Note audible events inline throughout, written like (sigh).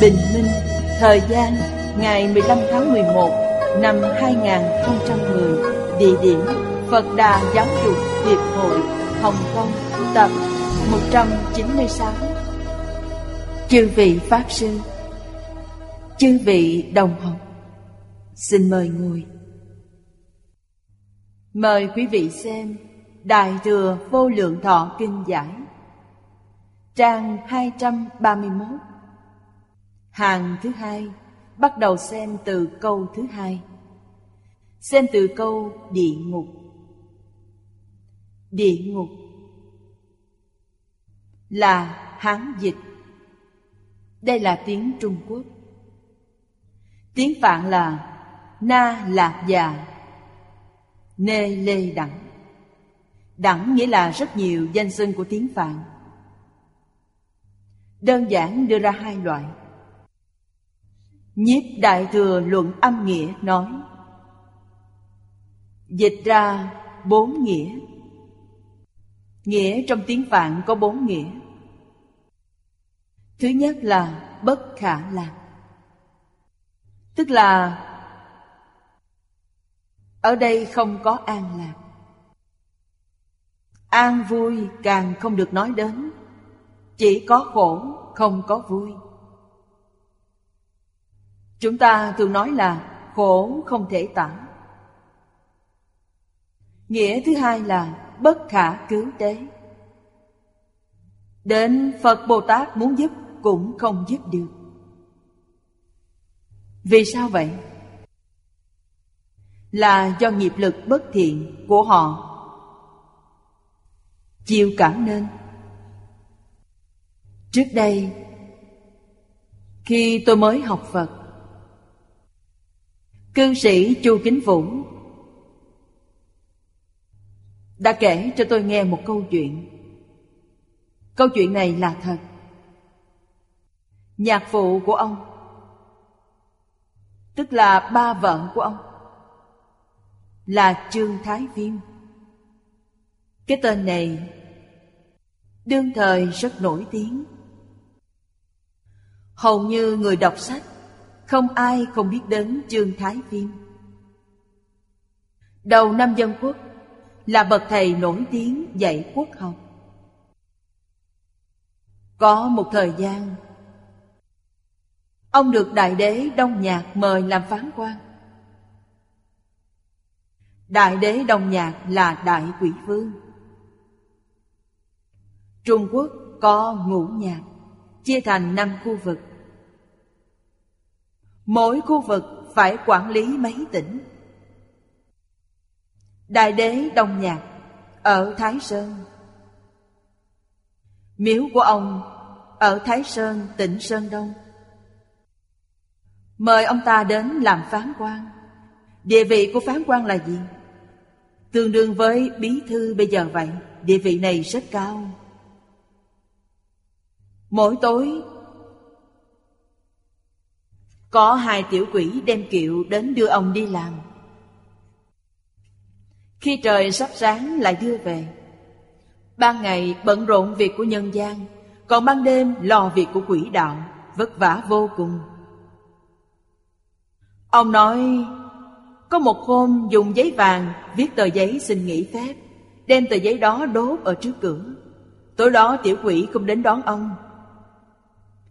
bình minh, thời gian ngày 15 tháng 11 năm 2010 địa điểm Phật Đà Giáo dục Hiệp hội, Hồng Kông, tập 196 Chư vị Pháp Sư, Chư vị đồng học, Xin mời ngồi. Mời quý vị xem Đại Thừa Vô Lượng Thọ Kinh Giải, Trang 231 Hàng thứ hai, Bắt đầu xem từ câu thứ hai. Xem từ câu địa ngục. Địa ngục Là Hán dịch. Đây là tiếng Trung Quốc. Tiếng Phạn là Na Lạc Già, Nê Lê Đẳng. Đẳng nghĩa là rất nhiều danh xưng của tiếng Phạn. Đơn giản đưa ra hai loại. Nhiếp Đại Thừa Luận Âm Nghĩa nói, Dịch ra bốn nghĩa. Nghĩa trong tiếng Phạn có bốn nghĩa. Thứ nhất là bất khả lạc. Tức là, Ở đây không có an lạc. An vui càng không được nói đến. Chỉ có khổ, không có vui. Chúng ta thường nói là khổ không thể tả. Nghĩa thứ hai là bất khả cứu tế. Đến Phật Bồ Tát muốn giúp cũng không giúp được. Vì sao vậy? Là do nghiệp lực bất thiện của họ Chịu cảm nên. Trước đây, Khi tôi mới học Phật Cư sĩ Chu Kính Vũ đã kể cho tôi nghe một câu chuyện. Câu chuyện này là thật. Nhạc phụ của ông, tức là ba vợ của ông, là Trương Thái Viêm. Cái tên này đương thời rất nổi tiếng. Hầu như người đọc sách không ai không biết đến Trương Thái Viêm. Đầu năm dân quốc là bậc thầy nổi tiếng dạy quốc học. Có một thời gian, ông được đại đế Đông Nhạc mời làm phán quan. Đại đế Đông Nhạc là đại quỷ vương. Trung Quốc có ngũ nhạc, chia thành năm khu vực. Mỗi khu vực phải quản lý mấy tỉnh. Đại đế Đông Nhạc ở Thái Sơn Miếu của ông ở Thái Sơn, tỉnh Sơn Đông Mời ông ta đến làm phán quan Địa vị của phán quan là gì? Tương đương với bí thư bây giờ vậy Địa vị này rất cao Mỗi tối có hai tiểu quỷ đem kiệu đến đưa ông đi làm. Khi trời sắp sáng lại đưa về. Ban ngày bận rộn việc của nhân gian, Còn ban đêm lo việc của quỷ đạo, Vất vả vô cùng. Ông nói, Có một hôm dùng giấy vàng Viết tờ giấy xin nghỉ phép, Đem tờ giấy đó đốt ở trước cửa. Tối đó tiểu quỷ không đến đón ông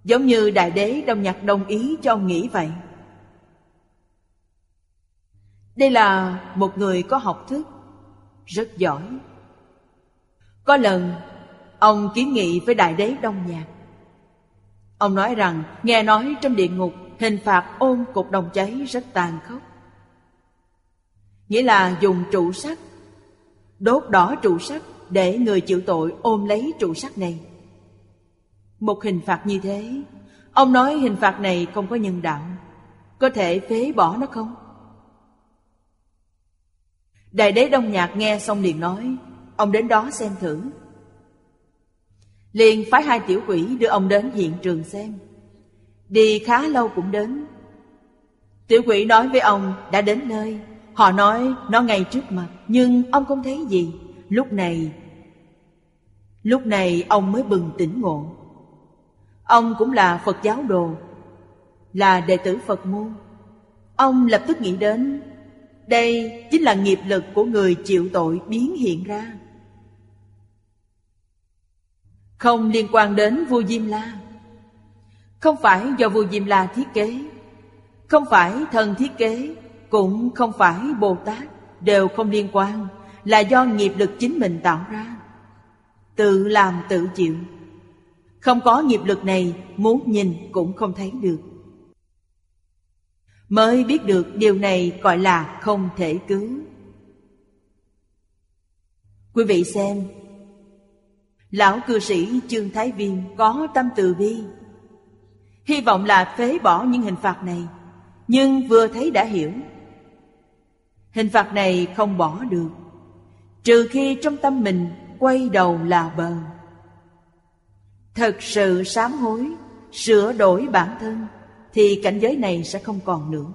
Giống như đại đế Đông Nhạc đồng ý cho ông nghĩ vậy. Đây là một người có học thức, Rất giỏi. Có lần, Ông kiến nghị với Đại Đế Đông Nhạc. Ông nói rằng, Nghe nói trong địa ngục, Hình phạt ôm cục đồng cháy rất tàn khốc. Nghĩa là dùng trụ sắt, Đốt đỏ trụ sắt Để người chịu tội ôm lấy trụ sắt này. Một hình phạt như thế, Ông nói hình phạt này không có nhân đạo, Có thể phế bỏ nó không? Đại đế Đông Nhạc nghe xong liền nói, Ông đến đó xem thử. Liền phái hai tiểu quỷ đưa ông đến hiện trường xem. Đi khá lâu cũng đến. Tiểu quỷ nói với ông, đã đến nơi. Họ nói, nó ngay trước mặt, Nhưng ông không thấy gì. Lúc này Lúc này ông mới bừng tỉnh ngộ. Ông cũng là Phật giáo đồ, Là đệ tử Phật môn. Ông lập tức nghĩ đến, Đây chính là nghiệp lực của người chịu tội biến hiện ra. Không liên quan đến vua Diêm La. Không phải do vua Diêm La thiết kế, Không phải thần thiết kế, Cũng không phải Bồ Tát Đều không liên quan, Là do nghiệp lực chính mình tạo ra, Tự làm tự chịu không có nghiệp lực này, Muốn nhìn cũng không thấy được. Mới biết được điều này gọi là không thể cứu. Quý vị xem, Lão cư sĩ Trương Thái Viên có tâm từ bi. Hy vọng là phế bỏ những hình phạt này, Nhưng vừa thấy đã hiểu. Hình phạt này không bỏ được, Trừ khi trong tâm mình quay đầu là bờ. Thật sự sám hối, Sửa đổi bản thân, Thì cảnh giới này sẽ không còn nữa.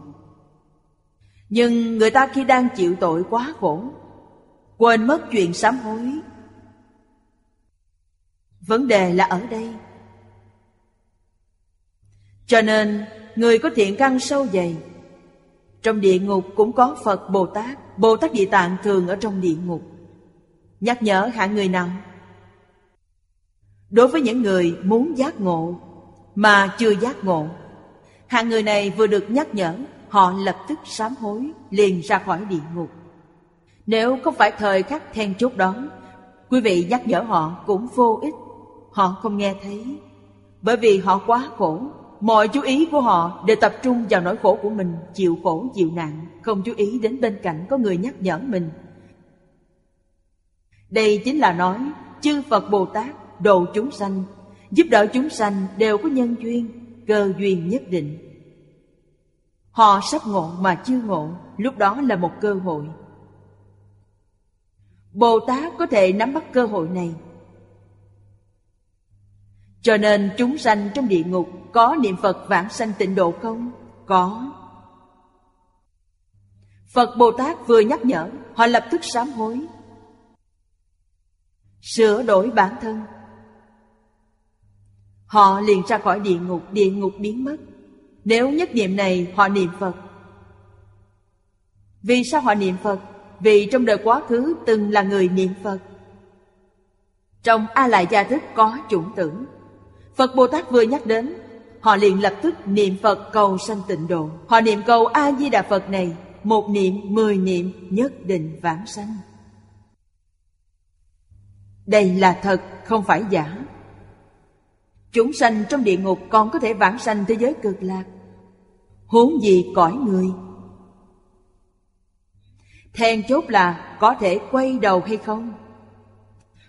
Nhưng người ta khi đang chịu tội quá khổ, Quên mất chuyện sám hối. Vấn đề là ở đây. Cho nên, Người có thiện căn sâu dày, Trong địa ngục cũng có Phật Bồ Tát. Bồ Tát Địa Tạng thường ở trong địa ngục. Nhắc nhở hạng người nào? Đối với những người muốn giác ngộ, mà chưa giác ngộ, Hạng người này vừa được nhắc nhở, Họ lập tức sám hối, liền ra khỏi địa ngục. Nếu không phải thời khắc then chốt đó, Quý vị nhắc nhở họ cũng vô ích. Họ không nghe thấy, Bởi vì họ quá khổ. Mọi chú ý của họ đều tập trung vào nỗi khổ của mình, Chịu khổ, chịu nạn, Không chú ý đến bên cạnh có người nhắc nhở mình. Đây chính là nói, Chư Phật Bồ Tát độ chúng sanh, giúp đỡ chúng sanh đều có nhân duyên, cơ duyên nhất định. Họ sắp ngộ mà chưa ngộ, lúc đó là một cơ hội. Bồ tát có thể nắm bắt cơ hội này. Cho nên chúng sanh trong địa ngục có niệm phật vãng sanh tịnh độ không? Có. Phật bồ tát vừa nhắc nhở, họ lập tức sám hối. Sửa đổi bản thân. Họ liền ra khỏi địa ngục, địa ngục biến mất. Nếu nhất niệm này họ niệm Phật. Vì sao họ niệm Phật? Vì trong đời quá khứ từng là người niệm Phật. Trong A Lại Gia Thức có chủng tử Phật Bồ Tát vừa nhắc đến Họ liền lập tức niệm Phật cầu sanh tịnh độ. Họ niệm cầu A-di-đà Phật này Một niệm, mười niệm nhất định vãng sanh. Đây là thật, không phải giả. Chúng sanh trong địa ngục còn có thể vãng sanh thế giới cực lạc. Huống gì cõi người? Then chốt là có thể quay đầu hay không?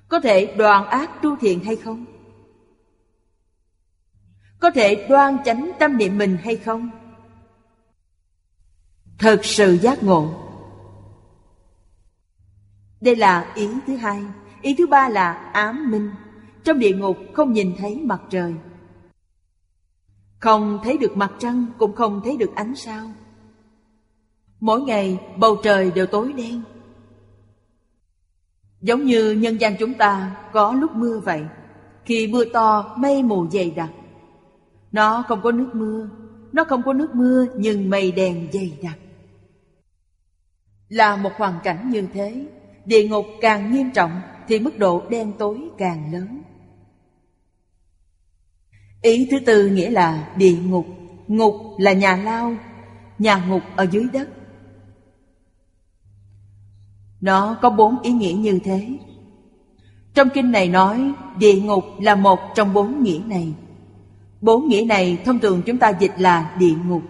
Có thể đoàn ác tu thiện hay không? Có thể đoan chánh tâm niệm mình hay không? Thật sự giác ngộ. Đây là ý thứ hai. Ý thứ ba là ám minh trong địa ngục không nhìn thấy mặt trời. Không thấy được mặt trăng, Cũng không thấy được ánh sao. Mỗi ngày, bầu trời đều tối đen. Giống như nhân gian chúng ta có lúc mưa vậy. Khi mưa to, mây mù dày đặc. Nó không có nước mưa, Nó không có nước mưa, nhưng mây đèn dày đặc. Là một hoàn cảnh như thế, Địa ngục càng nghiêm trọng Thì mức độ đen tối càng lớn. Ý thứ tư nghĩa là địa ngục Ngục là nhà lao, Nhà ngục ở dưới đất Nó có bốn ý nghĩa như thế. Trong kinh này nói, địa ngục là một trong bốn nghĩa này. Bốn nghĩa này thông thường chúng ta dịch là địa ngục.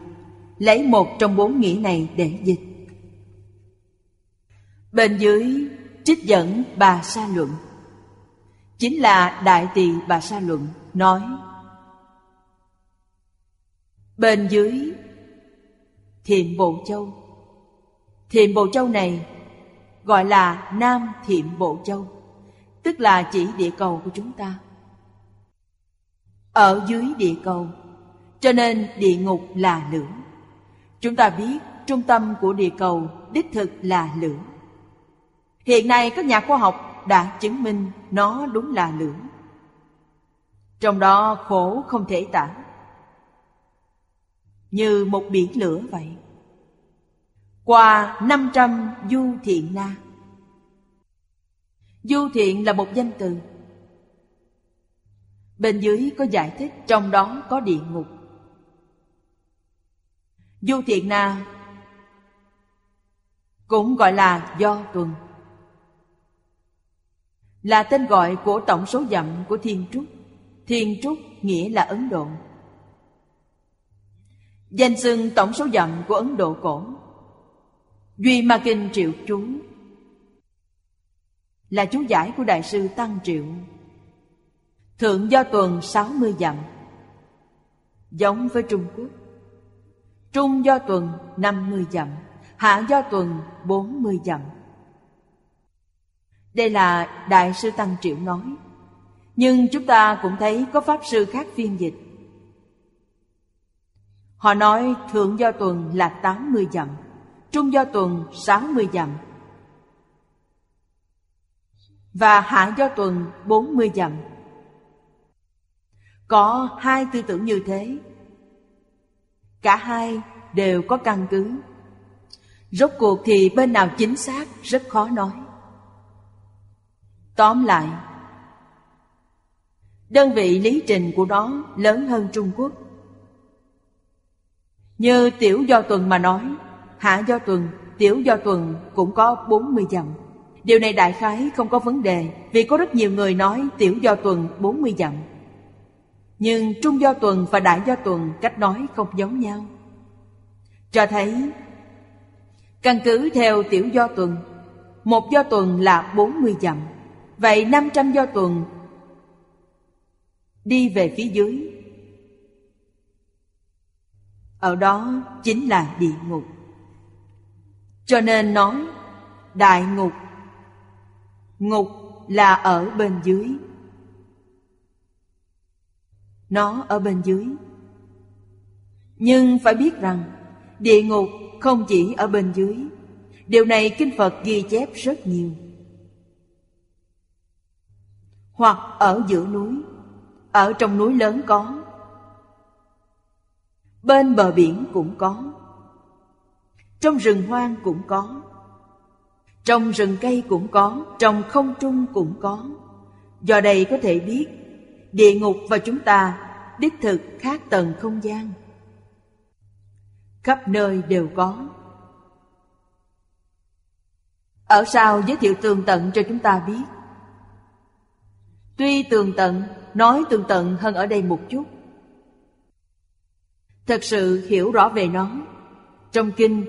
Lấy một trong bốn nghĩa này để dịch. Bên dưới, trích dẫn bà sa luận Chính là Đại Tỳ Bà Sa Luận nói Bên dưới, Thiệm Bộ Châu Thiệm Bộ Châu này gọi là Nam Thiệm Bộ Châu, Tức là chỉ địa cầu của chúng ta Ở dưới địa cầu, Cho nên địa ngục là lửa Chúng ta biết trung tâm của địa cầu đích thực là lửa Hiện nay các nhà khoa học đã chứng minh nó đúng là lửa. Trong đó khổ không thể tả. Như một biển lửa vậy. Qua 500 du thiện na. Du thiện là một danh từ. Bên dưới có giải thích, trong đó có địa ngục. Du thiện na cũng gọi là do tuần là tên gọi của tổng số dặm của Thiên Trúc. Thiên Trúc nghĩa là Ấn Độ. Danh xưng tổng số dặm của Ấn Độ cổ. Duy Ma Kinh Triệu Chú. Là chú giải của Đại sư Tăng Triệu. Thượng Do Tuần 60 dặm. Giống với Trung Quốc. Trung Do Tuần 50 dặm. Hạ Do Tuần 40 dặm. Đây là Đại sư Tăng Triệu nói. Nhưng chúng ta cũng thấy có Pháp sư khác phiên dịch. Họ nói Thượng Do Tuần là 80 dặm Trung Do Tuần 60 dặm. Và Hạ Do Tuần 40 dặm. Có hai tư tưởng như thế. Cả hai đều có căn cứ. Rốt cuộc thì bên nào chính xác rất khó nói. Tóm lại, đơn vị lý trình của nó lớn hơn Trung Quốc. Như tiểu do tuần mà nói, hạ do tuần, tiểu do tuần cũng có 40 dặm. Điều này đại khái không có vấn đề vì có rất nhiều người nói tiểu do tuần 40 dặm. Nhưng trung do tuần và đại do tuần cách nói không giống nhau. Cho thấy căn cứ theo tiểu do tuần, một do tuần là 40 dặm. Vậy 500 do tuần Đi về phía dưới ở đó chính là địa ngục. Cho nên nói, Đại ngục Ngục là ở bên dưới. Nó ở bên dưới. Nhưng phải biết rằng, Địa ngục không chỉ ở bên dưới. Điều này Kinh Phật ghi chép rất nhiều. Hoặc ở giữa núi. Ở trong núi lớn có bên bờ biển cũng có. Trong rừng hoang cũng có. Trong rừng cây cũng có. Trong không trung cũng có. Do đây có thể biết địa ngục và chúng ta đích thực khác tầng không gian. Khắp nơi đều có. Ở sau giới thiệu tường tận cho chúng ta biết. Tuy tường tận, nói tường tận hơn ở đây một chút. Thật sự hiểu rõ về nó. Trong kinh,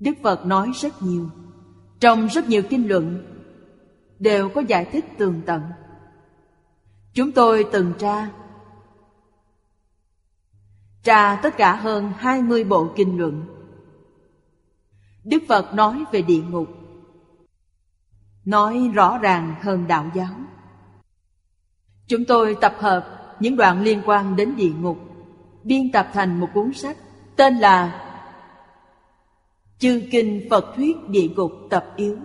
Đức Phật nói rất nhiều. Trong rất nhiều kinh luận, đều có giải thích tường tận. Chúng tôi từng tra Tra tất cả hơn 20 bộ kinh luận Đức Phật nói về địa ngục nói rõ ràng hơn đạo giáo. Chúng tôi tập hợp những đoạn liên quan đến địa ngục, biên tập thành một cuốn sách tên là Chư Kinh Phật Thuyết Địa Ngục Tập Yếu.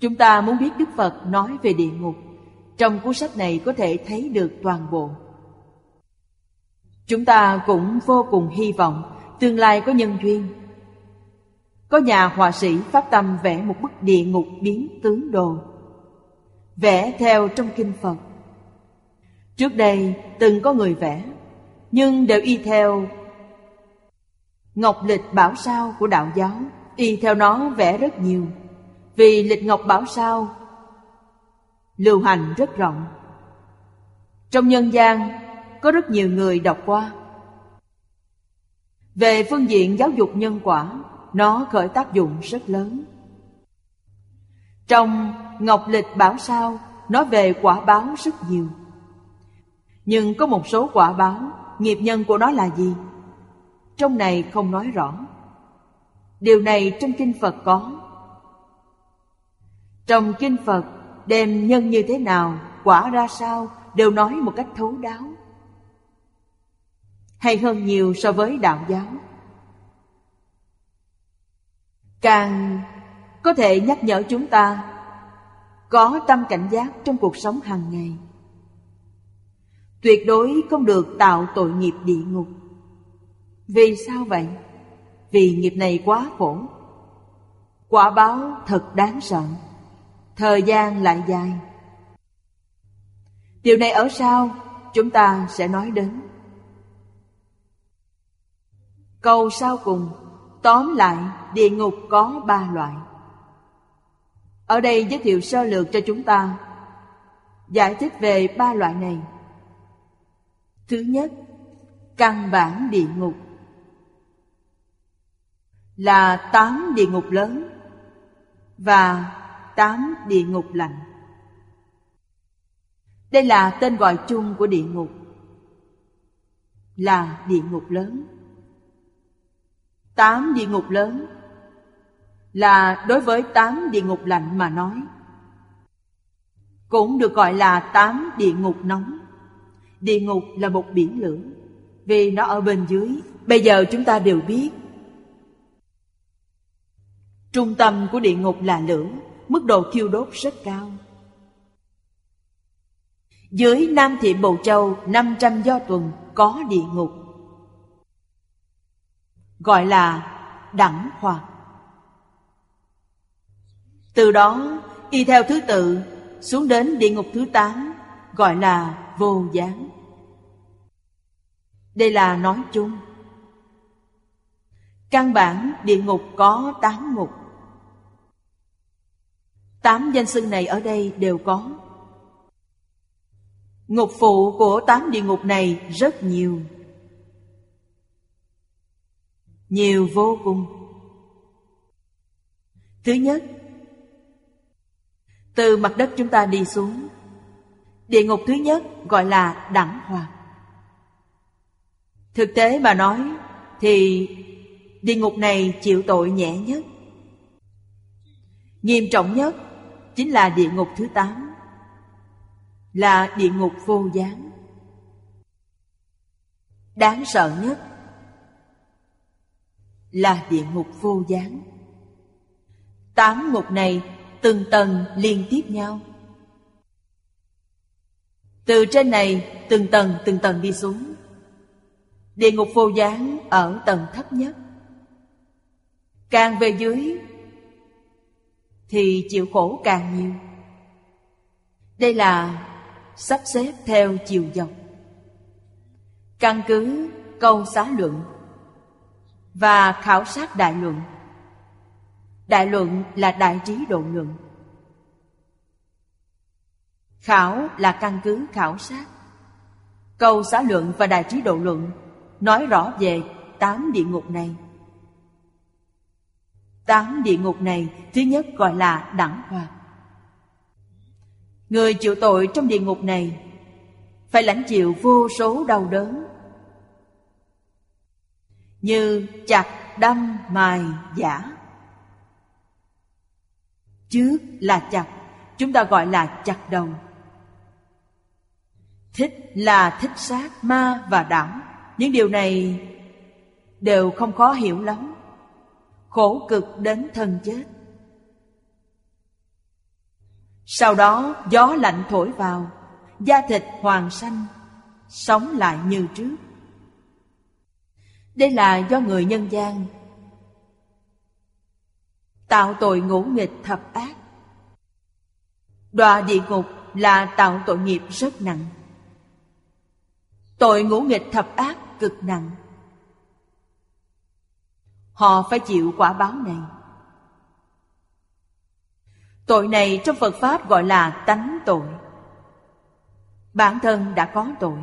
Chúng ta muốn biết Đức Phật nói về địa ngục, trong cuốn sách này có thể thấy được toàn bộ. Chúng ta cũng vô cùng hy vọng tương lai có nhân duyên có nhà họa sĩ phát tâm vẽ một bức địa ngục biến tướng đồ Vẽ theo trong kinh Phật Trước đây từng có người vẽ, Nhưng đều y theo Ngọc lịch bảo sao của đạo giáo, y theo nó vẽ rất nhiều. Vì lịch ngọc bảo sao lưu hành rất rộng. Trong nhân gian, có rất nhiều người đọc qua. Về phương diện giáo dục nhân quả, nó khởi tác dụng rất lớn. Trong ngọc lịch bảo sao nói về quả báo rất nhiều nhưng có một số quả báo, nghiệp nhân của nó là gì? Trong này không nói rõ. Điều này trong kinh phật có. Trong kinh phật, đem nhân như thế nào, quả ra sao, đều nói một cách thấu đáo. Hay hơn nhiều so với đạo giáo. Càng có thể nhắc nhở chúng ta, có tâm cảnh giác trong cuộc sống hàng ngày tuyệt đối không được tạo tội nghiệp địa ngục. Vì sao vậy? Vì nghiệp này quá khổ. Quả báo thật đáng sợ. Thời gian lại dài. Điều này ở sau chúng ta sẽ nói đến. Câu sau cùng, tóm lại, địa ngục có ba loại. Ở đây giới thiệu sơ lược cho chúng ta. Giải thích về ba loại này thứ nhất, căn bản địa ngục. Là tám địa ngục lớn và tám địa ngục lạnh đây là tên gọi chung của địa ngục. Là địa ngục lớn. Tám địa ngục lớn là đối với tám địa ngục lạnh mà nói, cũng được gọi là tám địa ngục nóng địa ngục là một biển lửa. Vì nó ở bên dưới, bây giờ chúng ta đều biết. Trung tâm của địa ngục là lửa, mức độ thiêu đốt rất cao. Dưới Nam Thị Bầu Châu 500 do tuần có địa ngục. Gọi là đẳng hoặc Từ đó, y theo thứ tự, xuống đến địa ngục thứ 8 Gọi là vô gián. Đây là nói chung. Căn bản địa ngục có 8 ngục. Tám danh xưng này ở đây đều có. Ngục phụ của tám địa ngục này rất nhiều. Nhiều vô cùng. Thứ nhất, Từ mặt đất chúng ta đi xuống, Địa ngục thứ nhất gọi là đẳng hoàng. Thực tế mà nói, Thì địa ngục này chịu tội nhẹ nhất. Nghiêm trọng nhất Chính là địa ngục thứ tám, là địa ngục vô gián. Đáng sợ nhất là địa ngục vô gián. Tám ngục này từng tầng liên tiếp nhau. Từ trên này từng tầng từng tầng đi xuống địa ngục vô gián ở tầng thấp nhất. Càng về dưới, thì chịu khổ càng nhiều. Đây là sắp xếp theo chiều dọc. Căn cứ câu xá luận và khảo sát đại luận. Đại luận là đại trí độ luận. Khảo là căn cứ khảo sát. Câu xá luận và đại trí độ luận nói rõ về tám địa ngục này. Tám địa ngục này thứ nhất gọi là đẳng hoạt Người chịu tội trong địa ngục này Phải lãnh chịu vô số đau đớn. Như chặt, đâm, mài, giả. Trước là chặt Chúng ta gọi là chặt đầu. Thích là thích sát ma và đẳng. Những điều này đều không khó hiểu lắm. Khổ cực đến thân chết. Sau đó, gió lạnh thổi vào, Da thịt hoàng xanh, Sống lại như trước. Đây là do người nhân gian Tạo tội ngũ nghịch thập ác. Đọa địa ngục là tạo tội nghiệp rất nặng. Tội ngũ nghịch thập ác cực nặng. Họ phải chịu quả báo này. Tội này trong Phật Pháp gọi là tánh tội. Bản thân đã có tội.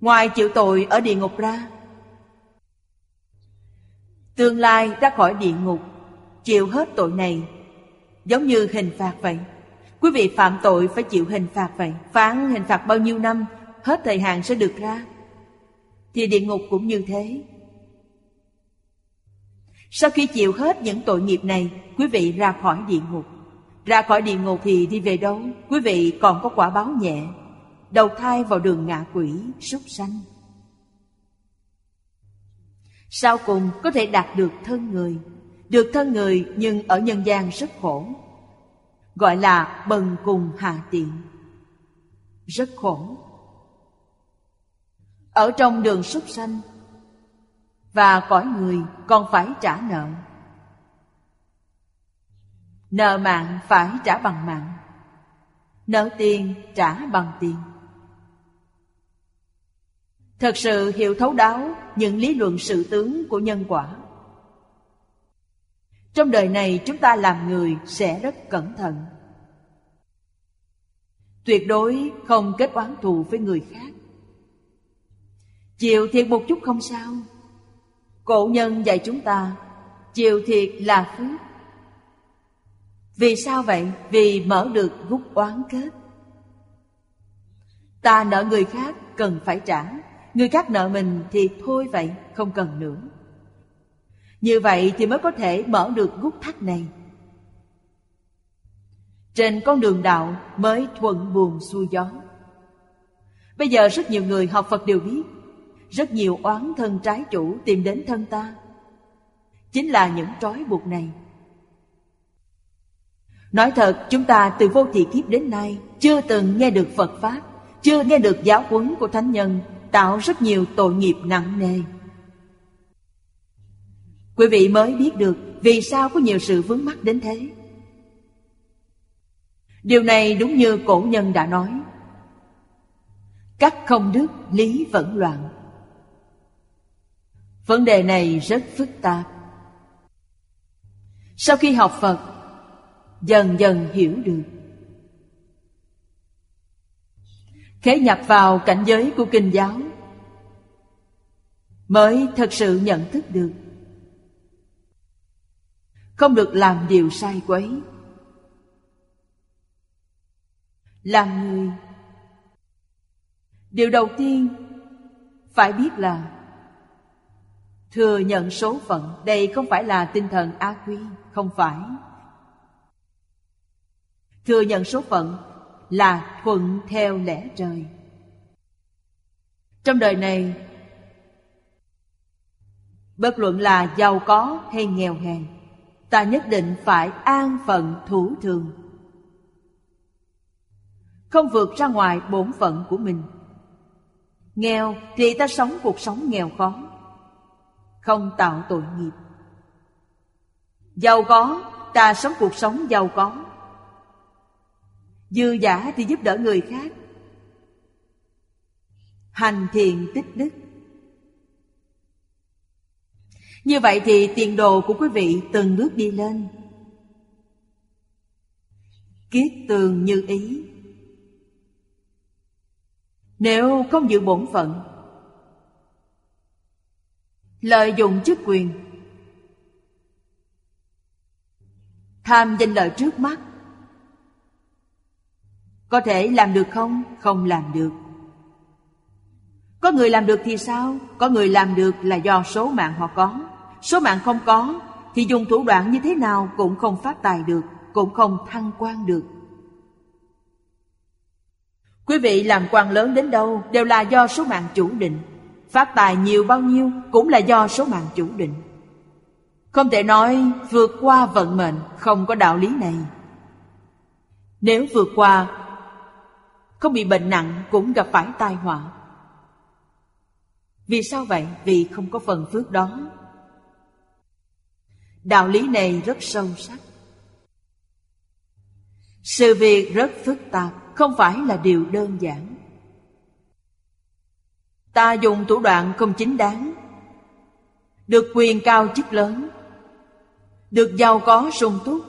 Ngoài chịu tội ở địa ngục ra, Tương lai ra khỏi địa ngục, Chịu hết tội này. Giống như hình phạt vậy. Quý vị phạm tội phải chịu hình phạt vậy. Phán hình phạt bao nhiêu năm Hết thời hạn sẽ được ra. Thì địa ngục cũng như thế. Sau khi chịu hết những tội nghiệp này Quý vị ra khỏi địa ngục. Ra khỏi địa ngục thì đi về đâu? Quý vị còn có quả báo nhẹ. Đầu thai vào đường ngạ quỷ, súc sanh. Sau cùng có thể đạt được thân người. Được thân người nhưng ở nhân gian rất khổ. Gọi là bần cùng hạ tiện. Rất khổ. Ở trong đường súc sanh. Và cõi người còn phải trả nợ. Nợ mạng phải trả bằng mạng. Nợ tiền trả bằng tiền. Thật sự hiểu thấu đáo những lý luận sự tướng của nhân quả. Trong đời này chúng ta làm người sẽ rất cẩn thận. Tuyệt đối không kết oán thù với người khác. Chịu thiệt một chút không sao. Cổ nhân dạy chúng ta, Chịu thiệt là phước. Vì sao vậy? Vì mở được gút oán kết. Ta nợ người khác cần phải trả. Người khác nợ mình thì thôi vậy, Không cần nữa. Như vậy thì mới có thể mở được gút thắt này. Trên con đường đạo mới thuận buồm xuôi gió. Bây giờ rất nhiều người học Phật đều biết rất nhiều oán thân trái chủ tìm đến thân ta. Chính là những trói buộc này. Nói thật, chúng ta từ vô thị kiếp đến nay Chưa từng nghe được Phật Pháp, Chưa nghe được giáo huấn của Thánh Nhân Tạo rất nhiều tội nghiệp nặng nề. Quý vị mới biết được Vì sao có nhiều sự vướng mắc đến thế. Điều này đúng như cổ nhân đã nói. Cắt không đức lý vẫn loạn. Vấn đề này rất phức tạp. Sau khi học Phật, Dần dần hiểu được. Khế nhập vào cảnh giới của kinh giáo, Mới thật sự nhận thức được. Không được làm điều sai quấy. Làm người, Điều đầu tiên Phải biết là Thừa nhận số phận, Đây không phải là tinh thần A quy, Không phải. Thừa nhận số phận Là thuận theo lẽ trời. Trong đời này, Bất luận là giàu có hay nghèo hèn, Ta nhất định phải an phận thủ thường. Không vượt ra ngoài bổn phận của mình. Nghèo thì ta sống cuộc sống nghèo khó. Không tạo tội nghiệp. Giàu có, ta sống cuộc sống giàu có. Dư giả thì giúp đỡ người khác. Hành thiện tích đức. Như vậy thì tiền đồ của quý vị từng bước đi lên. Kiết tường như ý. Nếu không giữ bổn phận Lợi dụng chức quyền. Tham danh lợi trước mắt. Có thể làm được không? Không làm được. Có người làm được thì sao? Có người làm được là do số mạng họ có. Số mạng không có Thì dùng thủ đoạn như thế nào cũng không phát tài được, Cũng không thăng quan được. Quý vị làm quan lớn đến đâu Đều là do số mạng chủ định. Phát tài nhiều bao nhiêu Cũng là do số mạng chủ định. Không thể nói vượt qua vận mệnh Không có đạo lý này. Nếu vượt qua, Không bị bệnh nặng Cũng gặp phải tai họa. Vì sao vậy? Vì không có phần phước đó. Đạo lý này rất sâu sắc. Sự việc rất phức tạp Không phải là điều đơn giản. Ta dùng thủ đoạn không chính đáng. Được quyền cao chức lớn. Được giàu có sung túc.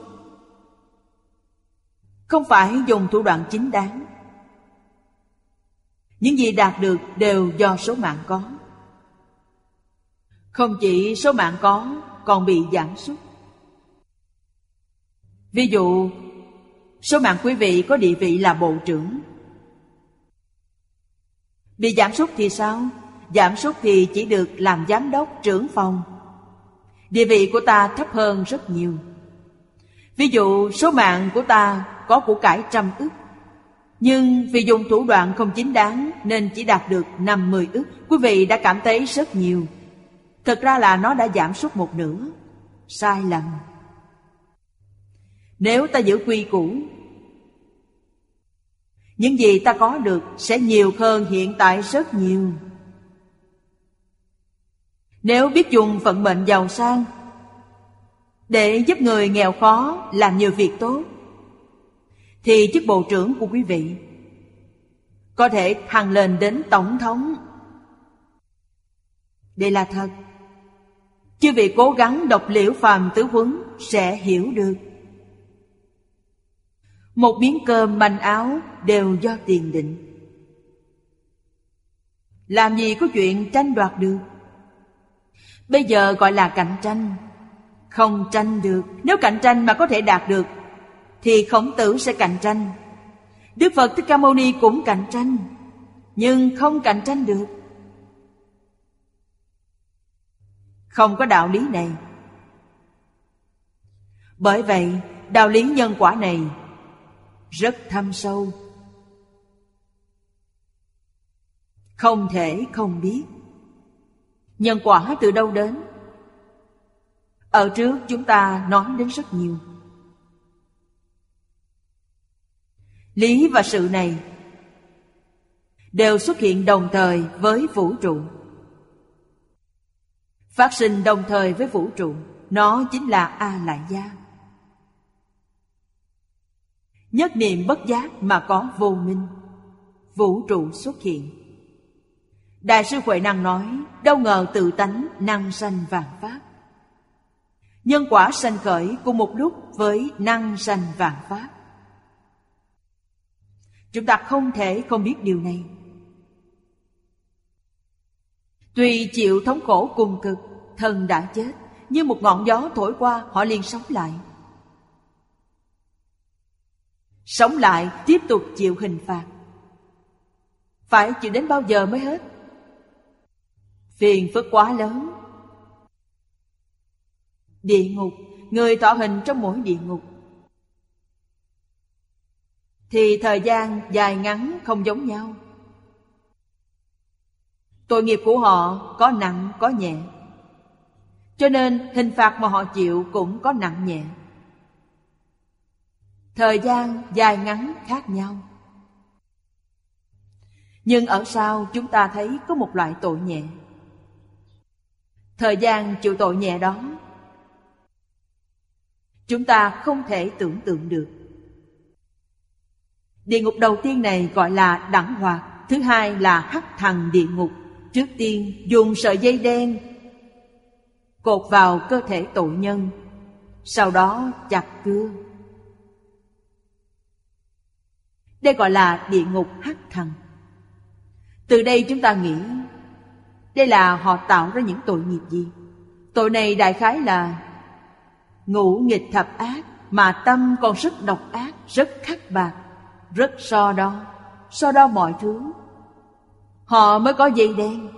Không phải dùng thủ đoạn chính đáng. Những gì đạt được đều do số mạng có. Không chỉ số mạng có, Còn bị giảm sút. Ví dụ, Số mạng quý vị có địa vị là bộ trưởng. Bị giảm sút thì sao? Giảm sút thì chỉ được làm giám đốc, trưởng phòng. Địa vị của ta thấp hơn rất nhiều. Ví dụ, số mạng của ta có của cải trăm ức. Nhưng vì dùng thủ đoạn không chính đáng Nên chỉ đạt được năm mười ức. Quý vị đã cảm thấy rất nhiều. Thật ra là nó đã giảm sút một nửa. Sai lầm. Nếu ta giữ quy củ những gì ta có được sẽ nhiều hơn hiện tại rất nhiều. Nếu biết dùng vận mệnh giàu sang, để giúp người nghèo khó làm nhiều việc tốt, thì chức bộ trưởng của quý vị có thể thăng lên đến tổng thống. Đây là thật. Chư vị cố gắng đọc liễu phàm tứ huấn sẽ hiểu được một miếng cơm manh áo đều do tiền định. Làm gì có chuyện tranh đoạt được? Bây giờ gọi là cạnh tranh. Không tranh được. Nếu cạnh tranh mà có thể đạt được, Thì khổng tử sẽ cạnh tranh. Đức Phật Thích Ca Mâu Ni cũng cạnh tranh, Nhưng không cạnh tranh được. Không có đạo lý này. Bởi vậy, đạo lý nhân quả này rất thâm sâu. Không thể không biết. Nhân quả từ đâu đến? Ở trước chúng ta nói đến rất nhiều. Lý và sự này Đều xuất hiện đồng thời với vũ trụ. Phát sinh đồng thời với vũ trụ, Nó chính là A Lại Gia. Nhất niệm bất giác mà có vô minh Vũ trụ xuất hiện Đại sư Huệ Năng nói Đâu ngờ tự tánh năng sanh vạn pháp Nhân quả sanh khởi cùng một lúc với năng sanh vạn pháp. Chúng ta không thể không biết điều này. Tuy chịu thống khổ cùng cực, thân đã chết, nhưng một ngọn gió thổi qua họ liền sống lại. Sống lại tiếp tục chịu hình phạt. Phải chịu đến bao giờ mới hết? Phiền phức quá lớn. Địa ngục, người thọ hình trong mỗi địa ngục. Thì thời gian dài ngắn không giống nhau. Tội nghiệp của họ có nặng có nhẹ. Cho nên hình phạt mà họ chịu cũng có nặng nhẹ. Thời gian dài ngắn khác nhau. Nhưng ở sau chúng ta thấy có một loại tội nhẹ. Thời gian chịu tội nhẹ đó, Chúng ta không thể tưởng tượng được. Địa ngục đầu tiên này gọi là đẳng hoạt, Thứ hai là hắc thần địa ngục. Trước tiên, dùng sợi dây đen Cột vào cơ thể tội nhân, Sau đó chặt cưa. Đây gọi là địa ngục hắc thần. Từ đây chúng ta nghĩ, Đây là họ tạo ra những tội nghiệp gì? Tội này đại khái là Ngũ nghịch thập ác Mà tâm còn rất độc ác, Rất khắc bạc, Rất so đo So đo mọi thứ. Họ mới có dây đen.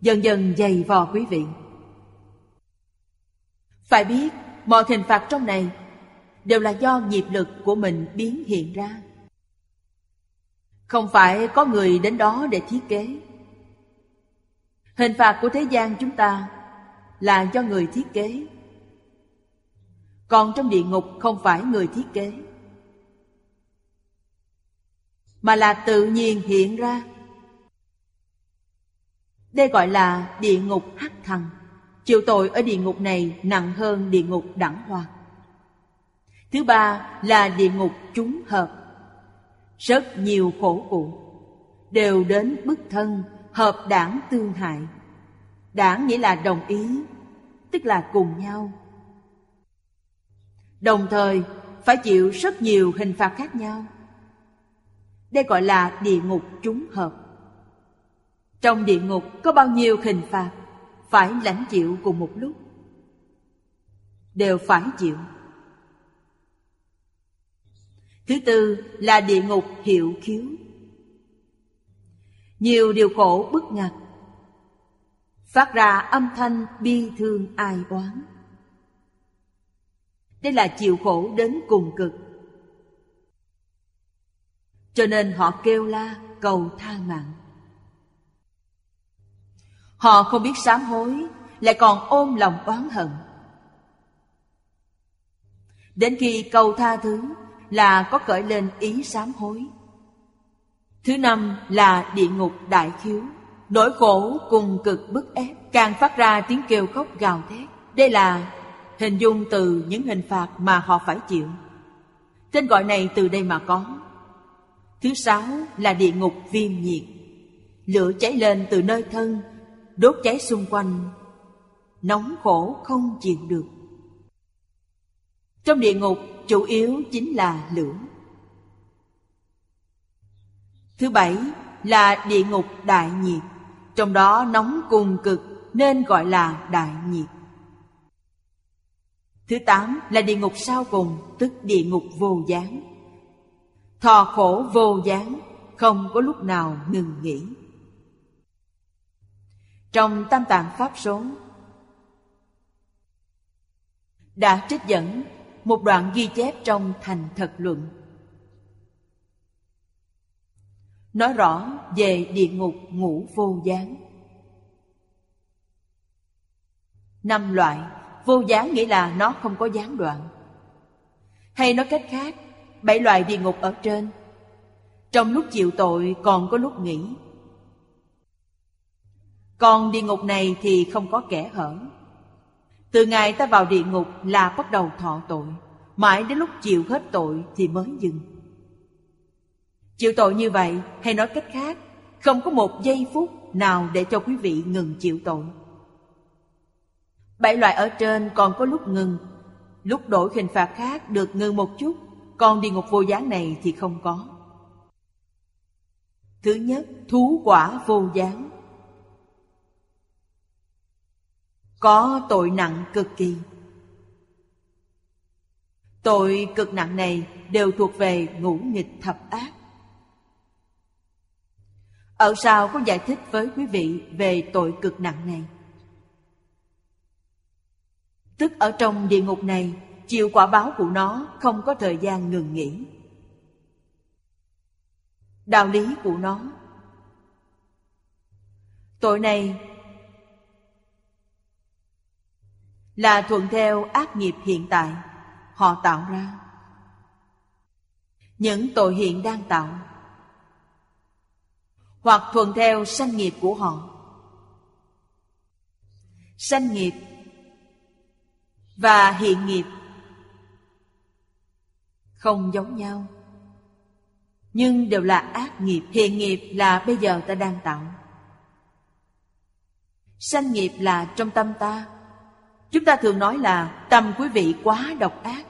Dần dần dày vò quý vị. Phải biết, Mọi hình phạt trong này Đều là do nghiệp lực của mình biến hiện ra. Không phải có người đến đó để thiết kế. Hình phạt của thế gian chúng ta Là do người thiết kế. Còn trong địa ngục không phải người thiết kế, Mà là tự nhiên hiện ra. Đây gọi là địa ngục hắc thần. Chịu tội ở địa ngục này nặng hơn địa ngục đẳng hoa. Thứ ba là địa ngục chúng hợp. Rất nhiều khổ cụ, Đều đến bức thân, Hợp đảng tương hại Đảng nghĩa là đồng ý, Tức là cùng nhau Đồng thời, phải chịu rất nhiều hình phạt khác nhau. Đây gọi là địa ngục trúng hợp. Trong địa ngục có bao nhiêu hình phạt, phải lãnh chịu cùng một lúc. Đều phải chịu. Thứ tư là địa ngục hiệu khiếu. Nhiều điều khổ bức ngặt Phát ra âm thanh bi thương ai oán. Đây là chịu khổ đến cùng cực. Cho nên họ kêu la cầu tha mạng. Họ không biết sám hối, Lại còn ôm lòng oán hận. Đến khi cầu tha thứ là có cởi lên ý sám hối. Thứ năm là địa ngục đại khiếu. Nỗi khổ cùng cực bức ép, Càng phát ra tiếng kêu khóc gào thét. Đây là hình dung từ những hình phạt mà họ phải chịu. Tên gọi này từ đây mà có. Thứ sáu là địa ngục viêm nhiệt. Lửa cháy lên từ nơi thân, Đốt cháy xung quanh. Nóng khổ không chịu được. Trong địa ngục, chủ yếu chính là lửa. Thứ bảy là địa ngục đại nhiệt. Trong đó nóng cùng cực, nên gọi là đại nhiệt. Thứ tám là địa ngục sau cùng, Tức địa ngục vô gián. Thọ khổ vô gián, Không có lúc nào ngừng nghỉ. Trong Tam Tạng Pháp Số, Đã trích dẫn một đoạn ghi chép trong Thành Thật Luận nói rõ về địa ngục ngũ vô gián. Năm loại, vô gián nghĩa là nó không có gián đoạn. Hay nói cách khác, bảy loại địa ngục ở trên. Trong lúc chịu tội còn có lúc nghỉ. Còn địa ngục này thì không có kẻ hở. Từ ngày ta vào địa ngục là bắt đầu thọ tội, mãi đến lúc chịu hết tội thì mới dừng. Chịu tội như vậy hay nói cách khác Không có một giây phút nào để cho quý vị ngừng chịu tội. Bảy loại ở trên còn có lúc ngừng. Lúc đổi hình phạt khác được ngừng một chút Còn địa ngục vô gián này thì không có. Thứ nhất, thú quả vô gián. Có tội nặng cực kỳ Tội cực nặng này đều thuộc về ngũ nghịch thập ác ở sau có giải thích với quý vị về tội cực nặng này. Tức ở trong địa ngục này, chịu quả báo của nó không có thời gian ngừng nghỉ. Đạo lý của nó Tội này là thuận theo ác nghiệp hiện tại, họ tạo ra. Những tội hiện đang tạo, hoặc thuận theo sanh nghiệp của họ. Sanh nghiệp và hiện nghiệp không giống nhau, nhưng đều là ác nghiệp. Hiện nghiệp là bây giờ ta đang tạo. Sanh nghiệp là trong tâm ta chúng ta thường nói là tâm quý vị quá độc ác.